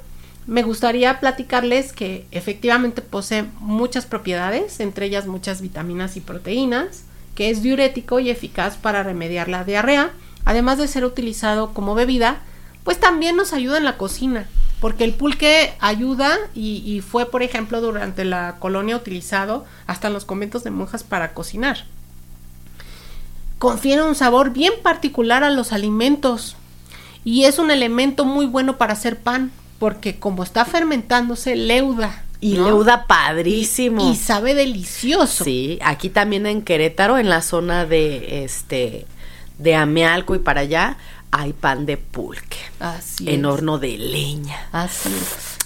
me gustaría platicarles que efectivamente posee muchas propiedades, entre ellas muchas vitaminas y proteínas, que es diurético y eficaz para remediar la diarrea, además de ser utilizado como bebida, pues también nos ayuda en la cocina, porque el pulque ayuda y, fue, por ejemplo, durante la colonia utilizado hasta en los conventos de monjas para cocinar. Confiere un sabor bien particular a los alimentos y es un elemento muy bueno para hacer pan, porque como está fermentándose, leuda. Y leuda padrísimo. Y, sabe delicioso. Sí, aquí también en Querétaro, en la zona de este de Amealco y para allá, hay pan de pulque. Así En horno de leña. Así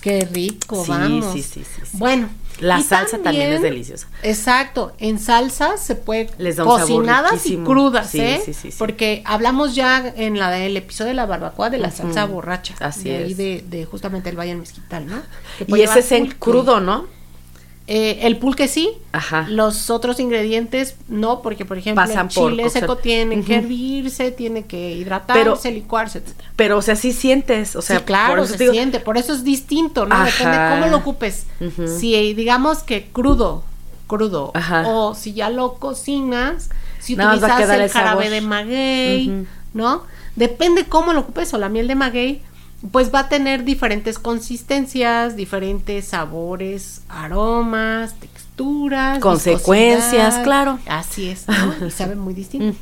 Qué rico, vamos. Sí, sí, sí, sí. Bueno, la salsa también, es deliciosa. Exacto, en salsa se puede Les cocinadas y crudas, ¿eh? Sí, sí, Porque hablamos ya en la del episodio de la barbacoa de la salsa borracha. Así de es. Ahí de, de, justamente el Valle Mezquital, ¿no? Y ese es en crudo, ¿no? Eh, el pulque sí, Ajá. los otros ingredientes no, porque por ejemplo el chile seco tiene que hervirse, tiene que hidratarse, licuarse, etcétera. Pero o sea, sí sientes, o sea, claro, se siente, por eso es distinto, ¿no? Depende cómo lo ocupes. Si digamos que crudo, crudo, o si ya lo cocinas, si utilizas el, jarabe de maguey, ¿no? Depende cómo lo ocupes o la miel de maguey pues va a tener diferentes consistencias, diferentes sabores, aromas, texturas, consecuencias, claro. Así es, ¿no? y sabe muy distinto.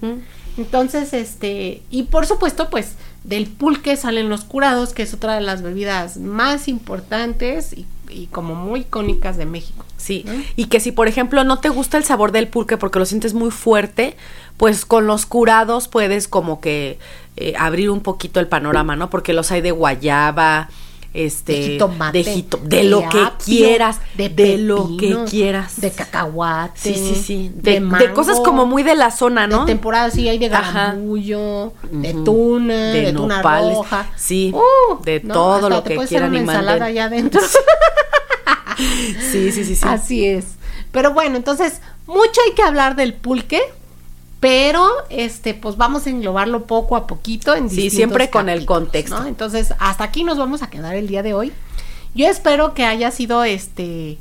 Entonces, este, y por supuesto, pues del pulque salen los curados, que es otra de las bebidas más importantes y, como muy icónicas de México. Sí, y que si por ejemplo no te gusta el sabor del pulque porque lo sientes muy fuerte, pues con los curados puedes como que eh, abrir un poquito el panorama, ¿no? Porque los hay de guayaba, este, de jitomate, de, lo que quieras, de, lo que quieras, de cacahuate, sí, sí, sí, de, cosas como muy de la zona, ¿no? De temporada, sí, hay de garabullo, de tuna, de, tuna roja, sí, uh, de todo lo que quieran una ensalada allá adentro. sí, sí, sí, sí. Así es. Pero bueno, entonces, mucho hay que hablar del pulque pero este pues vamos a englobarlo poco a poquito en sí siempre con el contexto. Entonces hasta aquí nos vamos a quedar el día de hoy. Yo espero que haya sido este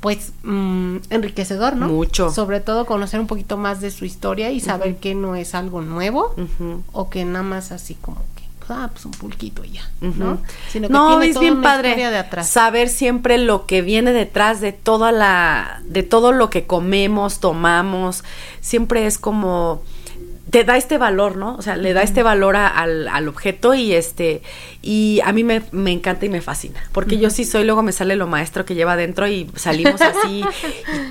pues mm, enriquecedor no mucho. Sobre todo conocer un poquito más de su historia y saber que no es algo nuevo o que nada más así como ah, pues un pulquito ya, ¿no? Sino que no, es bien padre de atrás. saber siempre lo que viene detrás de toda la, de todo lo que comemos, tomamos, siempre es como te da este valor, ¿no? O sea, le da este valor al, al, objeto y este, y a mí me, me encanta y me fascina, porque yo sí soy, luego me sale lo maestro que lleva adentro y salimos así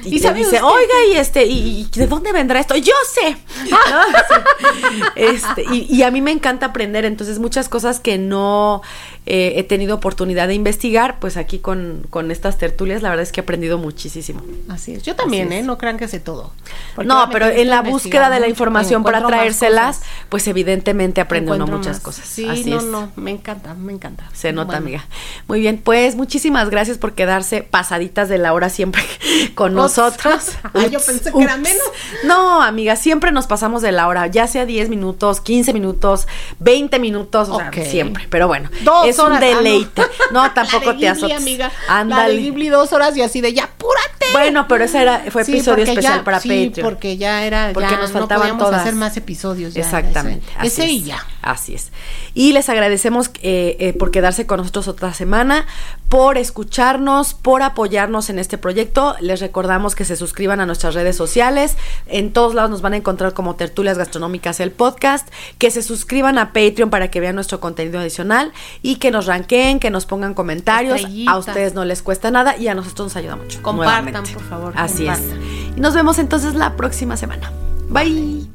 y, te dice, oiga, y este, y, de dónde vendrá esto? Yo sé. este, y, y, a mí me encanta aprender, entonces muchas cosas que no eh, he tenido oportunidad de investigar, pues aquí con, con, estas tertulias, la verdad es que he aprendido muchísimo. Así es. Yo también, ¿eh? No crean que sé todo. No, pero en la búsqueda de la información para traérselas, pues evidentemente aprende uno muchas cosas. Sí, Así no, es. no, me encanta, me encanta. Se nota, Bueno. amiga. Muy bien, pues muchísimas gracias por quedarse pasaditas de la hora siempre con nosotros. Ah, yo pensé que era ups. menos. No, amiga, siempre nos pasamos de la hora, ya sea 10 minutos, 15 minutos, 20 minutos, o Ok. sea, siempre. Pero bueno, Dos es horas. un ah, no. deleite. no. tampoco La de te azotes. amiga. Ándale. La de Ghibli dos horas y así de ya, apúrate. Bueno, pero ese era, fue Sí, episodio porque especial ya- para sí, Patreon. porque ya era, Porque ya nos no faltaban podíamos todas. hacer más episodios. ya, Exactamente. Ese, ese es, y ya. Así es. Y les agradecemos eh, eh, por quedarse con nosotros otra semana, por escucharnos, por apoyarnos en este proyecto. Les recordamos que se suscriban a nuestras redes sociales. En todos lados nos van a encontrar como Tertulias Gastronómicas el podcast. Que se suscriban a Patreon para que vean nuestro contenido adicional y que nos ranqueen, que nos pongan comentarios. Estrellita. A ustedes no les cuesta nada y a nosotros nos ayuda mucho. Compartan, nuevamente. por favor, Así compartan. es. Y nos vemos entonces la próxima semana. Bye.